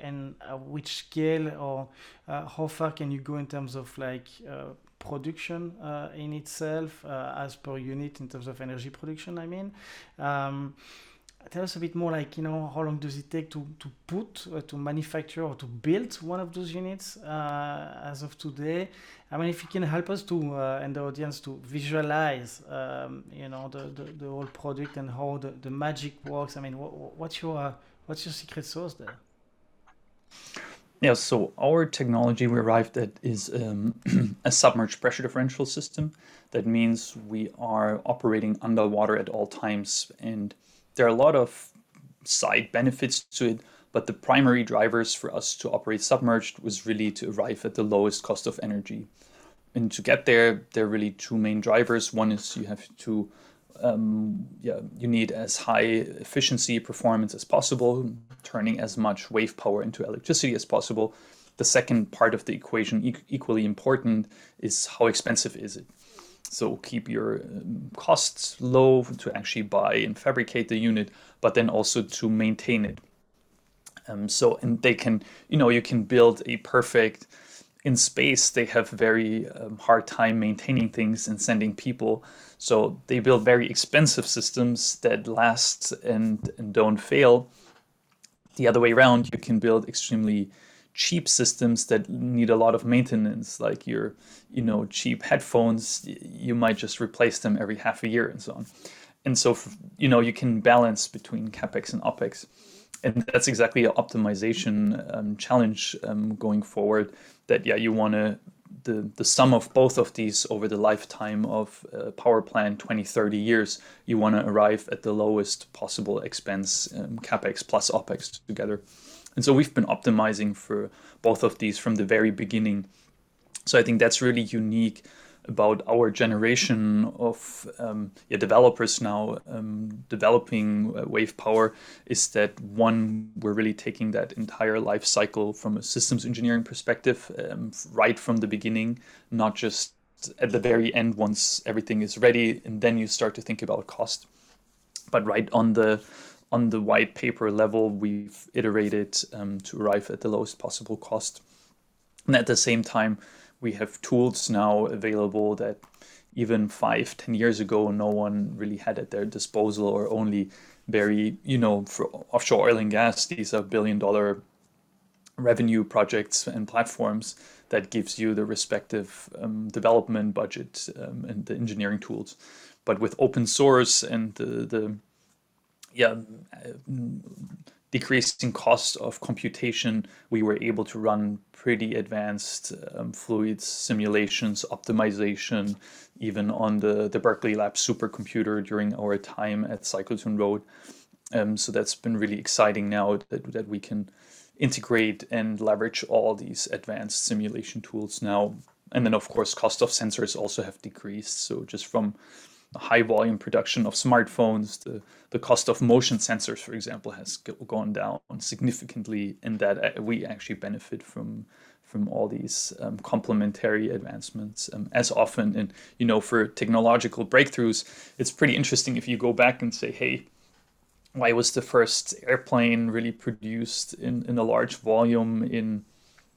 and which scale or uh, how far can you go in terms of like uh, production in itself as per unit in terms of energy production, I mean. Um, tell us a bit more like you know how long does it take to to put uh, to manufacture or to build one of those units uh, as of today i mean if you can help us to uh, and the audience to visualize um, you know the, the, the whole product and how the, the magic works i mean what, what's your uh, what's your secret sauce there yeah, so our technology we arrived at is um, a submerged pressure differential system. That means we are operating underwater at all times and there are a lot of side benefits to it, but the primary drivers for us to operate submerged was really to arrive at the lowest cost of energy. And to get there, there are really two main drivers. One is you have to, um, yeah, you need as high efficiency performance as possible, turning as much wave power into electricity as possible. The second part of the equation, e- equally important, is how expensive is it. So keep your um, costs low to actually buy and fabricate the unit, but then also to maintain it. Um, so and they can, you know, you can build a perfect in space. They have very um, hard time maintaining things and sending people. So they build very expensive systems that last and and don't fail. The other way around, you can build extremely cheap systems that need a lot of maintenance, like your, you know, cheap headphones, you might just replace them every half a year and so on. And so, you know, you can balance between capex and opex, and that's exactly an optimization um, challenge um, going forward. That yeah, you want to the, the sum of both of these over the lifetime of a power plant 20 30 years you want to arrive at the lowest possible expense um, capex plus opex together and so we've been optimizing for both of these from the very beginning. So I think that's really unique about our generation of um, yeah, developers now um, developing uh, wave power is that one we're really taking that entire life cycle from a systems engineering perspective um, right from the beginning not just at the very end once everything is ready and then you start to think about cost but right on the on the white paper level, we've iterated um, to arrive at the lowest possible cost. And at the same time, we have tools now available that even five, ten years ago, no one really had at their disposal or only very, you know, for offshore oil and gas, these are billion dollar revenue projects and platforms that gives you the respective um, development budget um, and the engineering tools. But with open source and the, the yeah, decreasing cost of computation, we were able to run pretty advanced um, fluids simulations, optimization, even on the, the Berkeley Lab supercomputer during our time at Cyclotron Road. Um, so that's been really exciting now that, that we can integrate and leverage all these advanced simulation tools now. And then, of course, cost of sensors also have decreased. So just from high volume production of smartphones, the, the cost of motion sensors, for example, has gone down significantly, and that uh, we actually benefit from from all these um, complementary advancements um, as often. And you know, for technological breakthroughs, it's pretty interesting if you go back and say, hey. Why was the first airplane really produced in, in a large volume in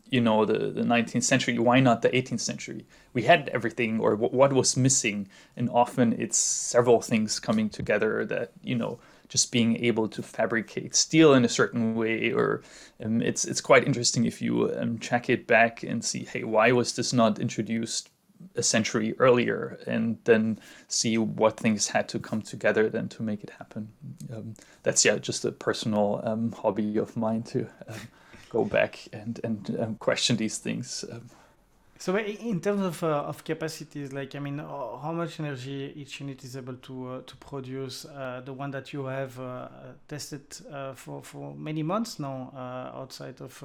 you know the, the 19th century why not the 18th century? We had everything or w- what was missing and often it's several things coming together that you know just being able to fabricate steel in a certain way, or um, it's it's quite interesting if you um, check it back and see, hey, why was this not introduced a century earlier, and then see what things had to come together then to make it happen. Um, that's yeah, just a personal um, hobby of mine too go back and and um, question these things. So in terms of, uh, of capacities, like I mean, uh, how much energy each unit is able to uh, to produce? Uh, the one that you have uh, tested uh, for for many months now outside of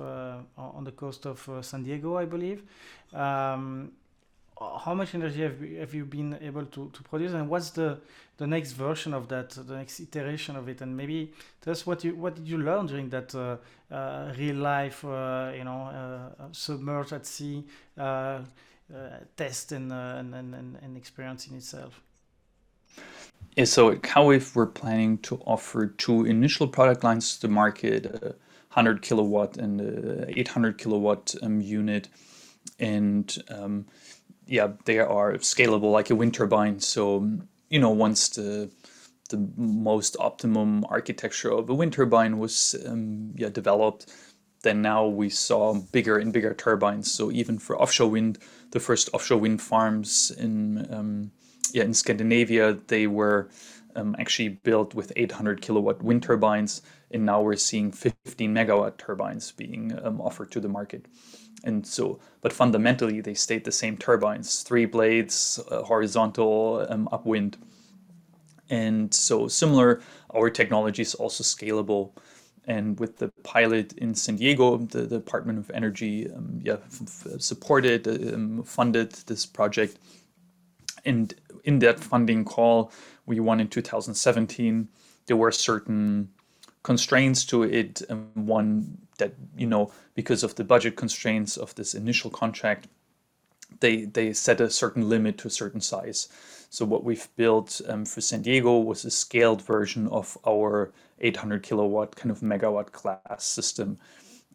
on the coast of San Diego, I believe. Um, how much energy have, have you been able to, to produce and what's the, the next version of that the next iteration of it and maybe tell us what you what did you learn during that uh, uh, real life uh, you know uh, submerged at sea uh, uh, test and, and, and, and experience in itself yeah, so CalWave, we're planning to offer two initial product lines to the market, a 100 kilowatt and a 800 kilowatt um, unit. And um, yeah, they are scalable like a wind turbine. So you know, once the the most optimum architecture of a wind turbine was um, yeah developed, then now we saw bigger and bigger turbines. So even for offshore wind, the first offshore wind farms in um, yeah in Scandinavia they were um, actually built with 800 kilowatt wind turbines, and now we're seeing 15 megawatt turbines being um, offered to the market and so but fundamentally they stayed the same turbines three blades uh, horizontal um, upwind. And so similar our technology is also scalable. And with the pilot in san diego the, the department of energy um, yeah, supported um, funded this project. And in that funding call we won in 2017 there were certain constraints to it um, one that you know because of the budget constraints of this initial contract they they set a certain limit to a certain size. So what we've built um, for san diego was a scaled version of our 800 kilowatt kind of megawatt class system.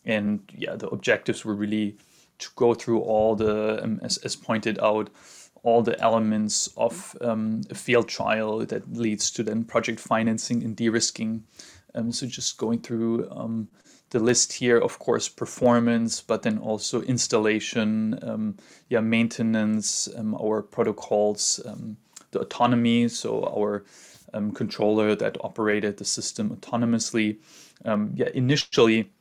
And yeah the objectives were really to go through all the um, as, as pointed out all the elements of um, a field trial that leads to then project financing and de-risking. Um, so just going through um, the list here, of course, performance, but then also installation, um, yeah, maintenance, um, our protocols, um, the autonomy, so our um, controller that operated the system autonomously. yeah, initially,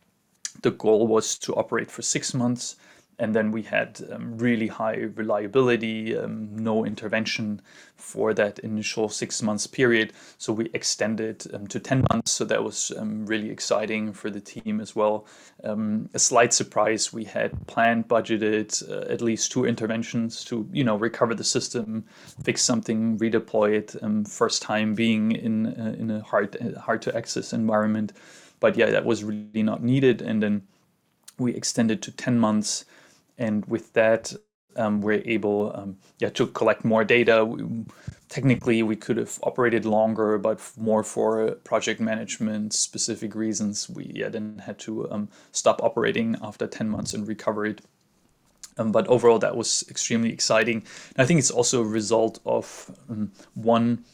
the goal was to operate for six months and then we had um, really high reliability, um, no intervention for that initial six months period. So we extended um, to 10 months. So that was um, really exciting for the team as well. Um, a slight surprise, we had planned, budgeted uh, at least two interventions to, you know, recover the system, fix something, redeploy it. Um, first time being in, uh, in a hard, hard to access environment. But yeah, that was really not needed. And then we extended to 10 months and with that um, we're able um, yeah to collect more data. We, technically we could have operated longer but more for project management specific reasons we yeah, then had to um, stop operating after 10 months and recover it. Um, but overall that was extremely exciting. And i think it's also a result of um, one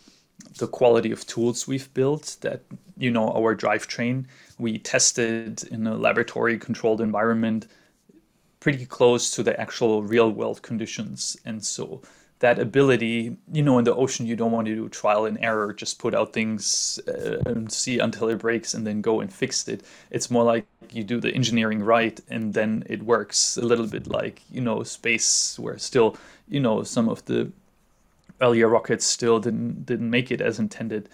the quality of tools we've built that you know our drivetrain we tested in a laboratory controlled environment pretty close to the actual real world conditions. And so that ability, you know, in the ocean, you don't want to do trial and error, just put out things uh, and see until it breaks and then go and fix it. It's more like you do the engineering right and then it works a little bit like, you know, space where still, you know, some of the earlier rockets still didn't didn't make it as intended.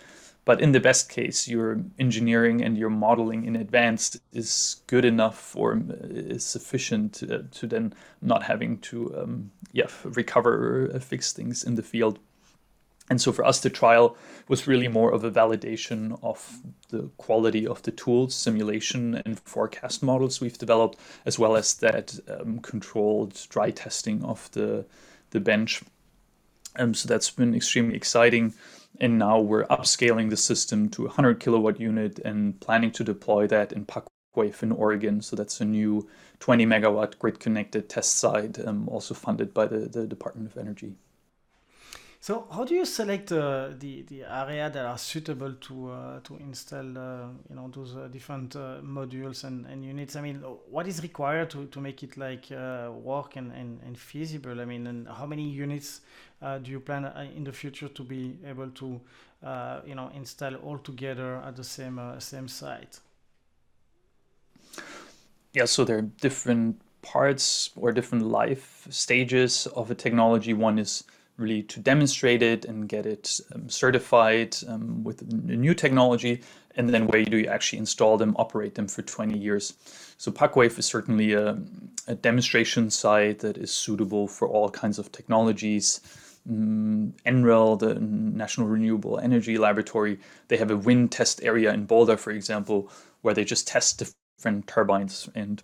But in the best case, your engineering and your modeling in advance is good enough or is sufficient to, to then not having to um, yeah, recover or fix things in the field. And so for us, the trial was really more of a validation of the quality of the tools, simulation and forecast models we've developed, as well as that um, controlled dry testing of the, the bench. Um, so that's been extremely exciting and now we're upscaling the system to a 100 kilowatt unit and planning to deploy that in PacWave in Oregon. So that's a new 20 megawatt grid connected test site, um, also funded by the, the Department of Energy. So how do you select uh, the the area that are suitable to uh, to install uh, you know those uh, different uh, modules and, and units? I mean, what is required to, to make it like uh, work and, and, and feasible? I mean, and how many units do you plan in the future to be able to you know install all together at the same same site? Yeah, so there are different parts or different life stages of a technology. One is really to demonstrate it and get it um, certified um, with a new technology. And then where do you actually install them, operate them for 20 years? So PacWave is certainly a, a demonstration site that is suitable for all kinds of technologies. Mm, NREL, the National Renewable Energy Laboratory, they have a wind test area in Boulder, for example, where they just test different turbines. And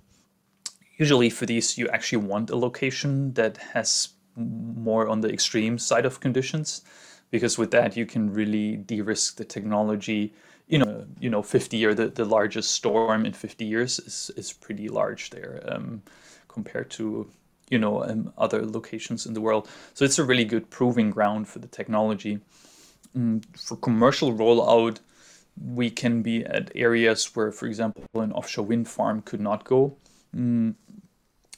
usually for these, you actually want a location that has more on the extreme side of conditions because with that you can really de-risk the technology. You know you know 50 year the, the largest storm in 50 years is, is pretty large there um, compared to you know um, other locations in the world. So it's a really good proving ground for the technology. Mm, for commercial rollout we can be at areas where for example an offshore wind farm could not go. Mm,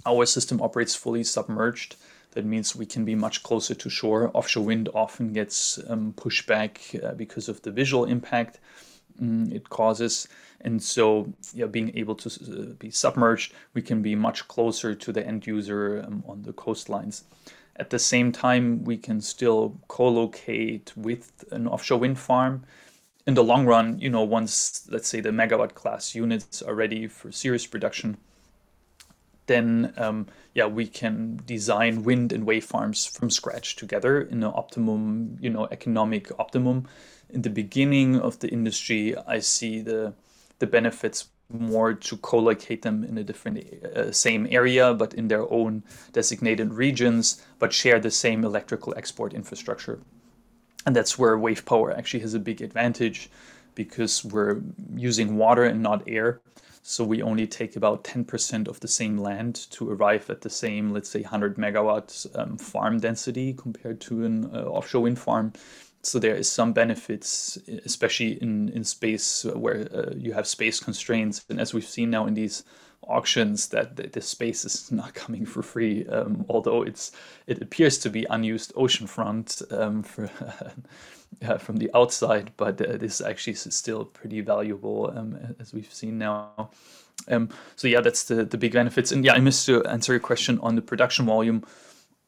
our system operates fully submerged that means we can be much closer to shore. Offshore wind often gets um, pushed back uh, because of the visual impact um, it causes. And so, yeah, being able to uh, be submerged, we can be much closer to the end user um, on the coastlines. At the same time, we can still co-locate with an offshore wind farm. In the long run, you know, once let's say the megawatt class units are ready for serious production, then um, yeah, we can design wind and wave farms from scratch together in an optimum, you know, economic optimum. In the beginning of the industry, I see the the benefits more to co-locate them in a different uh, same area but in their own designated regions but share the same electrical export infrastructure and that's where wave power actually has a big advantage because we're using water and not air so we only take about 10% of the same land to arrive at the same, let's say, 100 megawatts um, farm density compared to an uh, offshore wind farm. So there is some benefits, especially in, in space where uh, you have space constraints. And as we've seen now in these auctions, that the, space is not coming for free, um, although it's it appears to be unused oceanfront um, for uh, from the outside, but uh, this actually is still pretty valuable um, as we've seen now. Um, so yeah, that's the the big benefits. And yeah, I missed to answer your question on the production volume.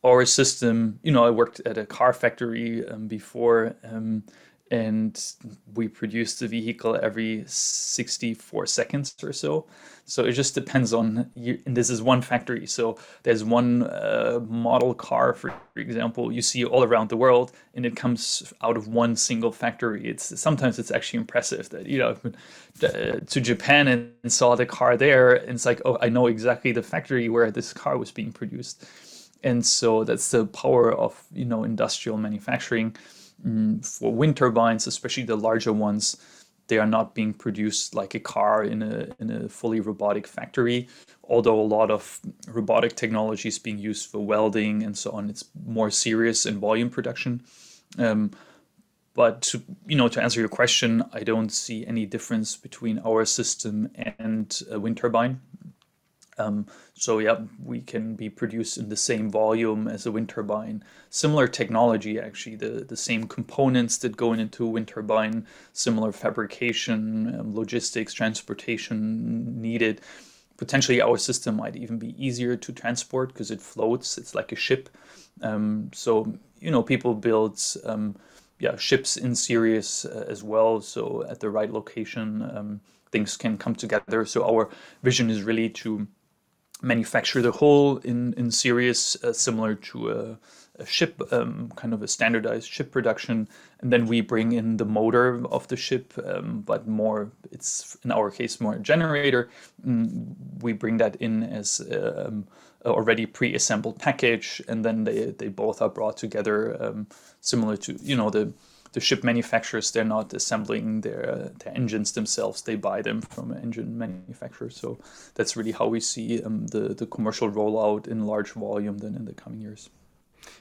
Our system, you know, I worked at a car factory um, before, um, and we produce the vehicle every 64 seconds or so. So it just depends on you. And this is one factory. So there's one uh, model car, for example, you see all around the world, and it comes out of one single factory. It's sometimes it's actually impressive that you know to Japan and saw the car there, and it's like, oh, I know exactly the factory where this car was being produced. And so that's the power of you know industrial manufacturing mm, for wind turbines, especially the larger ones they are not being produced like a car in a in a fully robotic factory although a lot of robotic technology is being used for welding and so on. It's more serious in volume production. Um, but to you know to answer your question i don't see any difference between our system and a wind turbine um, so yeah, we can be produced in the same volume as a wind turbine. Similar technology, actually, the, the same components that go into a wind turbine, similar fabrication, um, logistics, transportation needed. Potentially, our system might even be easier to transport because it floats. It's like a ship. Um, so you know, people build um, yeah ships in Sirius uh, as well. So at the right location, um, things can come together. So our vision is really to manufacture the whole in in series, uh, similar to a, a ship, um, kind of a standardized ship production, and then we bring in the motor of the ship, um, but more it's in our case more a generator. Mm, we bring that in as um, already pre-assembled package, and then they they both are brought together, um, similar to you know the the ship manufacturers they're not assembling their their engines themselves. They buy them from an engine manufacturer. So that's really how we see um, the the commercial rollout in large volume then in the coming years.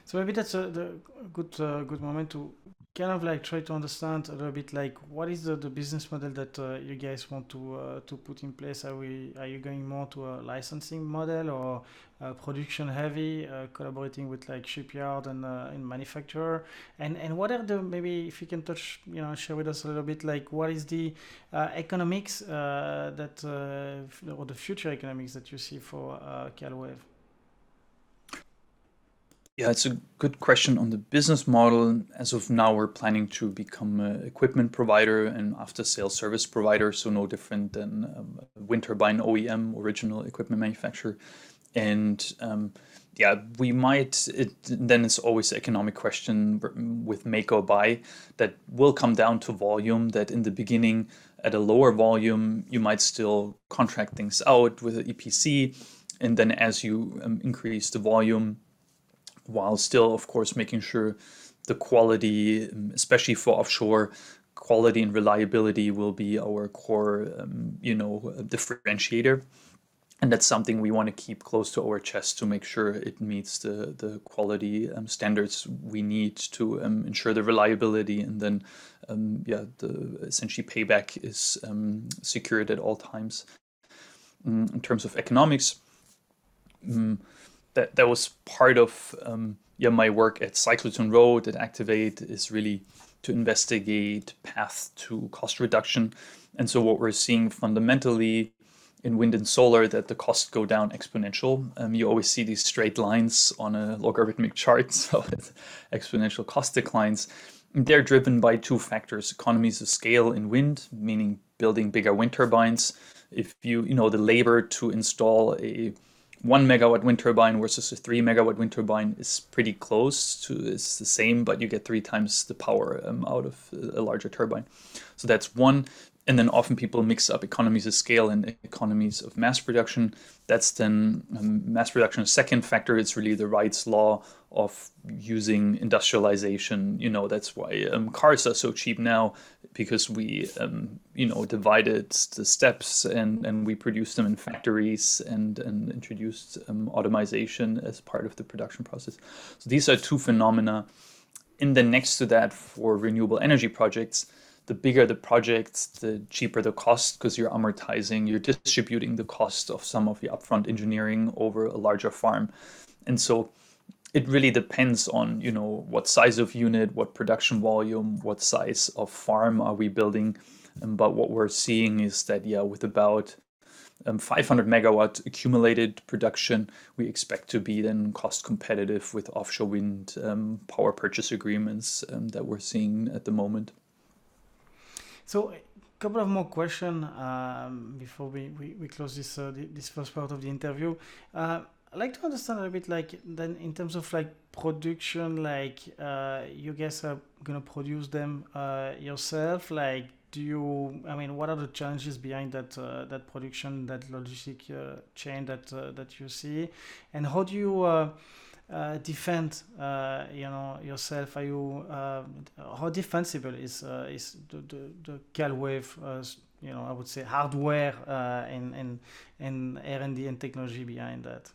So maybe that's a good uh, good moment to kind of like try to understand a little bit like what is the, the business model that uh, you guys want to uh, to put in place? Are we are you going more to a licensing model or uh, production heavy uh, collaborating with like shipyard and uh, manufacturer and and what are the maybe if you can touch you know share with us a little bit like what is the uh, economics that or the future economics that you see for Calwave yeah, it's a good question on the business model. As of now, we're planning to become an equipment provider and after-sales service provider, so no different than um, wind turbine OEM, original equipment manufacturer. And um, yeah, we might. It, then it's always the economic question with make or buy that will come down to volume. That in the beginning, at a lower volume, you might still contract things out with an EPC, and then as you um, increase the volume while still, of course, making sure the quality, um, especially for offshore, quality and reliability will be our core, um, you know, differentiator. And that's something we want to keep close to our chest to make sure it meets the, the quality um, standards we need to um, ensure the reliability. And then, um, yeah, the essentially payback is um, secured at all times. Mm, in terms of economics, mm, that that was part of um, yeah my work at Cyclotron Road at Activate is really to investigate path to cost reduction. And so what we're seeing fundamentally in wind and solar that the costs go down exponential. Um, you always see these straight lines on a logarithmic chart, so exponential cost declines. they're driven by two factors: economies of scale in wind, meaning building bigger wind turbines. If you you know the labor to install a one megawatt wind turbine versus a three megawatt wind turbine is pretty close to it's the same, but you get three times the power um, out of a larger turbine. So that's one and then often people mix up economies of scale and economies of mass production. That's then um, mass production. Second factor, it's really the Wright's law of using industrialization. You know, that's why um, cars are so cheap now because we, um, you know, divided the steps and, and we produced them in factories and, and introduced um, automation as part of the production process. So these are two phenomena. And then next to that, for renewable energy projects, the bigger the project, the cheaper the cost because you're amortizing, you're distributing the cost of some of the upfront engineering over a larger farm. And so it really depends on, you know, what size of unit, what production volume, what size of farm are we building. Um, but what we're seeing is that, yeah, with about um, 500 megawatt accumulated production, we expect to be then cost competitive with offshore wind um, power purchase agreements um, that we're seeing at the moment. So a couple of more questions um, before we, we, we close this uh, this first part of the interview. Uh, I'd like to understand a little bit like then in terms of like production, like uh, you guys are gonna produce them uh, yourself. Like, do you? I mean, what are the challenges behind that uh, that production, that logistic uh, chain that that you see, and how do you? Uh, defend uh, you know yourself? Are you uh, how defensible is uh, is the the, the uh, you know I would say hardware uh, and and and R and technology behind that?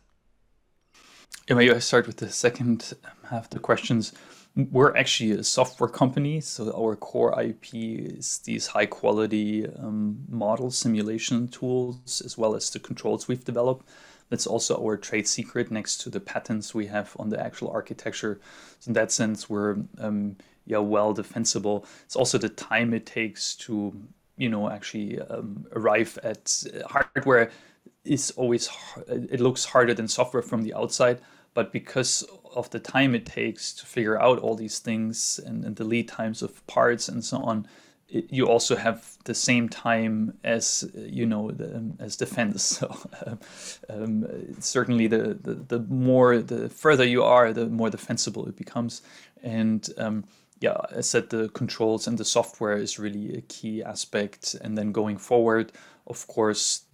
Yeah, maybe I start with the second half the questions. We're actually a software company, so our core IP is these high quality um, model simulation tools as well as the controls we've developed. That's also our trade secret next to the patents we have on the actual architecture. So in that sense, we're um, yeah well defensible. It's also the time it takes to you know actually um, arrive at uh, hardware is always it looks harder than software from the outside but because of the time it takes to figure out all these things and, and the lead times of parts and so on you also have the same time as you know the, um, as defense. So um, certainly, the, the the more the further you are, the more defensible it becomes. And um, yeah, I said the controls and the software is really a key aspect. And then going forward, of course,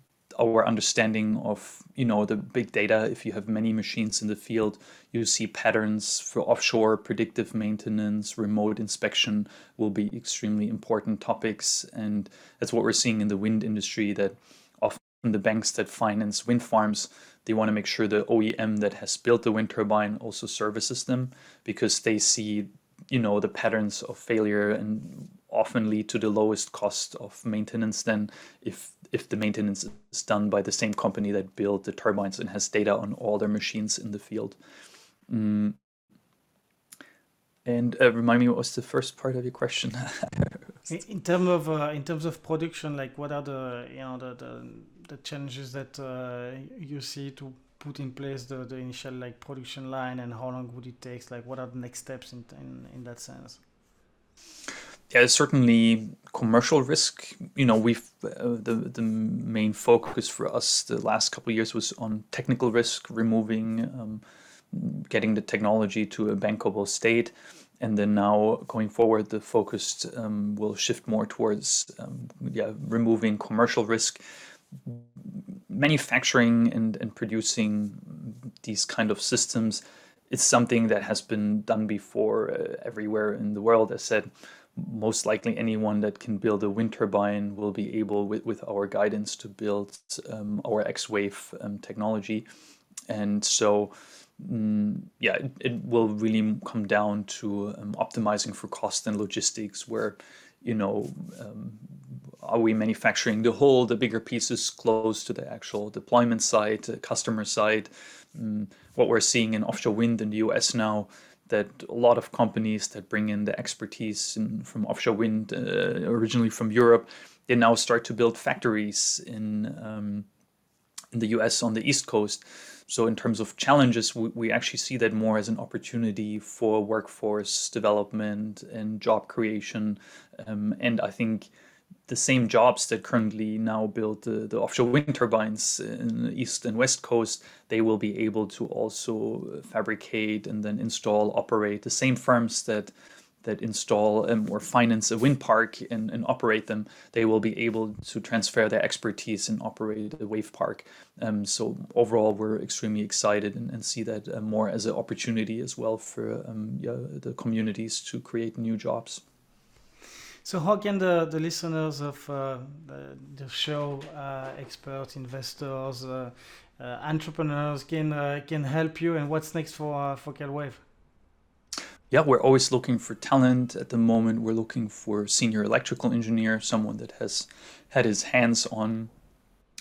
our understanding of you know the big data. If you have many machines in the field you see patterns for offshore predictive maintenance remote inspection will be extremely important topics. And that's what we're seeing in the wind industry that often the banks that finance wind farms, they want to make sure the OEM that has built the wind turbine also services them because they see, you know, the patterns of failure and often lead to the lowest cost of maintenance then if if the maintenance is done by the same company that built the turbines and has data on all their machines in the field. Mm. And uh, remind me, what was the first part of your question? in terms of uh, in terms of production, like what are the you know the the, the challenges that uh, you see to put in place the, the initial like production line, and how long would it take? Like, what are the next steps in in, in that sense? Yeah, certainly commercial risk. You know, we've uh, the the main focus for us the last couple of years was on technical risk, removing, um, getting the technology to a bankable state, and then now going forward, the focus um, will shift more towards um, yeah removing commercial risk, manufacturing and and producing these kind of systems. It's something that has been done before uh, everywhere in the world. As said most likely anyone that can build a wind turbine will be able, with, with our guidance, to build um, our X-Wave um, technology. And so, mm, yeah, it, it, will really come down to um, optimizing for cost and logistics, where, you know, um, are we manufacturing the whole, the bigger pieces close to the actual deployment site, customer site? Mm, what we're seeing in offshore wind in the US now that a lot of companies that bring in the expertise in, from offshore wind, uh, originally from Europe, they now start to build factories in um, in the U.S. on the East Coast. So in terms of challenges, we, we actually see that more as an opportunity for workforce development and job creation. Um, and I think the same jobs that currently now build the, the offshore wind turbines in the east and west coast, they will be able to also fabricate and then install, operate the same firms that that install um, or finance a wind park and, and operate them, they will be able to transfer their expertise and operate a wave park. Um, so overall, we're extremely excited and, and see that uh, more as an opportunity as well for um, yeah, the communities to create new jobs. So, how can the, the listeners of uh, the, the, show, uh, experts, investors, uh, uh entrepreneurs, can uh, can help you? And what's next for uh, for CalWave? Yeah, we're always looking for talent. At the moment, we're looking for senior electrical engineer, someone that has had his hands on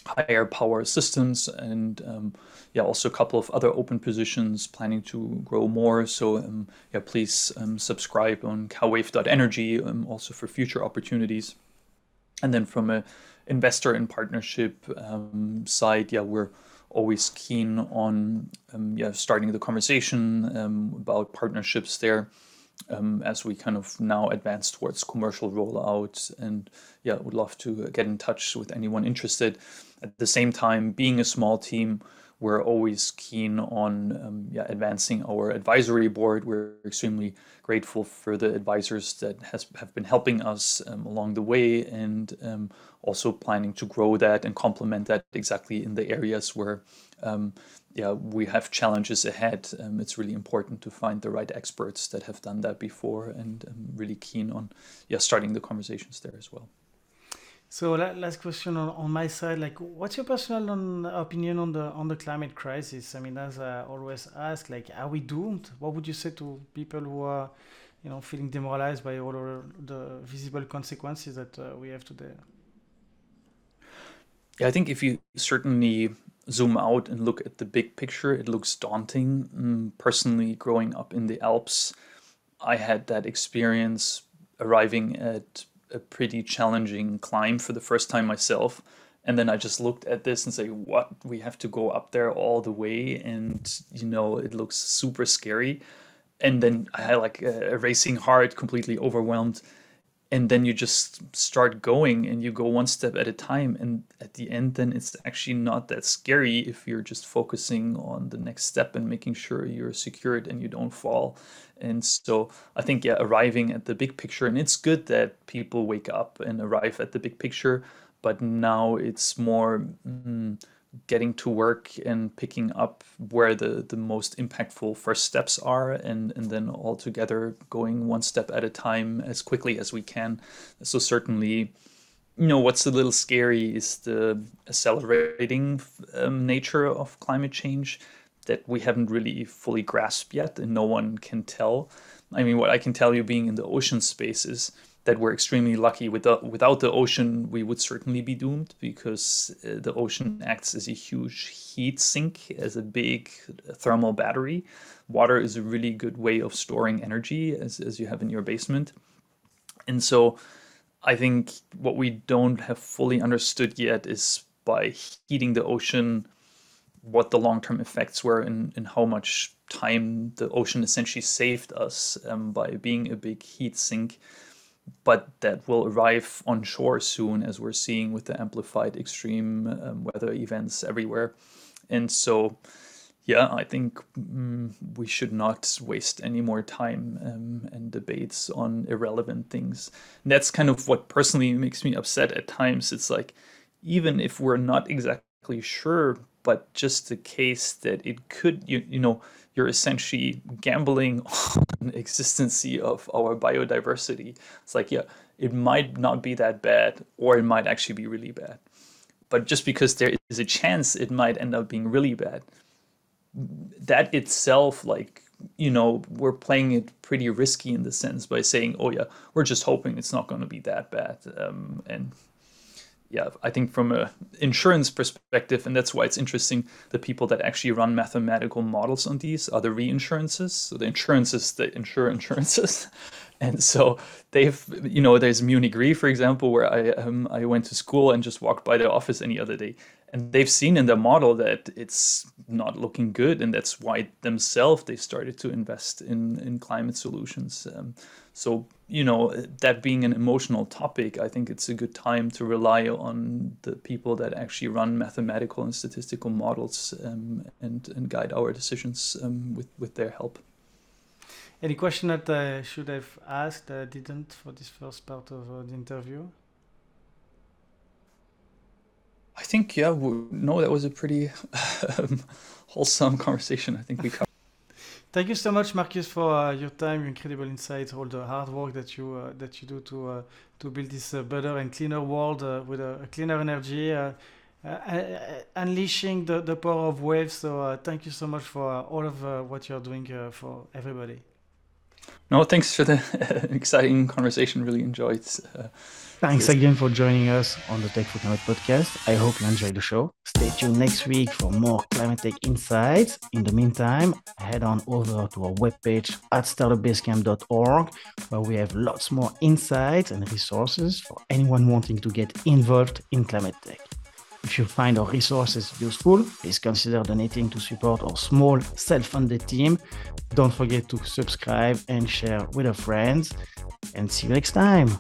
higher power systems and um, yeah also a couple of other open positions planning to grow more so um, yeah please um, subscribe on calwave.energy um, also for future opportunities and then from a investor and partnership um, side yeah we're always keen on um, yeah starting the conversation about partnerships there um, as we kind of now advance towards commercial rollout. And yeah, would love to get in touch with anyone interested. At the same time, being a small team, we're always keen on um, yeah, advancing our advisory board. We're extremely grateful for the advisors that has have been helping us um, along the way, and um, also planning to grow that and complement that exactly in the areas where um, yeah, we have challenges ahead. Um, it's really important to find the right experts that have done that before, and I'm really keen on yeah starting the conversations there as well. So last question on, on my side, like, what's your personal on, opinion on the on the climate crisis? I mean, as I always ask, like, are we doomed? What would you say to people who are, you know, feeling demoralized by all the visible consequences that uh, we have today? Yeah, I think if you certainly zoom out and look at the big picture, it looks daunting. Mm, personally, growing up in the Alps, I had that experience arriving at a pretty challenging climb for the first time myself. And then I just looked at this and say, what? We have to go up there all the way. And, you know, it looks super scary. And then I had like a, racing heart, completely overwhelmed and then you just start going and you go one step at a time and at the end then it's actually not that scary if you're just focusing on the next step and making sure you're secured and you don't fall. And so i think yeah arriving at the big picture and it's good that people wake up and arrive at the big picture but now it's more mm, getting to work and picking up where the, the most impactful first steps are and, and then all together going one step at a time as quickly as we can. So certainly you know what's a little scary is the accelerating um, nature of climate change that we haven't really fully grasped yet and no one can tell i mean what i can tell you being in the ocean space is that we're extremely lucky. Without without the ocean we would certainly be doomed because uh, the ocean acts as a huge heat sink as a big thermal battery. Water is a really good way of storing energy as, as you have in your basement. And so I think what we don't have fully understood yet is by heating the ocean, what the long term effects were and, and how much time the ocean essentially saved us um, by being a big heat sink. But that will arrive on shore soon, as we're seeing with the amplified extreme um, weather events everywhere. And so, yeah, I think mm, we should not waste any more time um, and debates on irrelevant things. And that's kind of what personally makes me upset at times. It's like, even if we're not exactly sure, but just the case that it could, you, you know, you're essentially gambling on the existency of our biodiversity. It's like, yeah, it might not be that bad, or it might actually be really bad. But just because there is a chance it might end up being really bad, that itself like you know we're playing it pretty risky in the sense by saying oh yeah we're just hoping it's not going to be that bad um, and yeah i think from a insurance perspective and that's why it's interesting the people that actually run mathematical models on these are the reinsurances. So the insurances that insure insurances. And so they've you know there's munich re for example where i um, i went to school and just walked by their office any other day and they've seen in the model that it's not looking good and that's why themselves they started to invest in in climate solutions. Um, so you know that being an emotional topic i think it's a good time to rely on the people that actually run mathematical and statistical models um, and and guide our decisions um, with with their help. Any question that i should have asked that i didn't for this first part of uh, the interview I think yeah, no, that was a pretty um, wholesome conversation. I think we covered. Thank you so much, Marcus, for uh, your time, your incredible insights, all the hard work that you uh, that you do to uh, to build this uh, better and cleaner world uh, with a, cleaner energy, uh, unleashing the, the power of waves. So thank you so much for all of what you're doing for everybody. No, thanks for the exciting conversation. Really enjoyed. Thanks again for joining us on the Tech for Climate podcast. I hope you enjoyed the show. Stay tuned next week for more climate tech insights. In the meantime, head on over to our webpage at startupbasecamp.org where we have lots more insights and resources for anyone wanting to get involved in climate tech. If you find our resources useful, please consider donating to support our small self-funded team. Don't forget to subscribe and share with your friends and see you next time.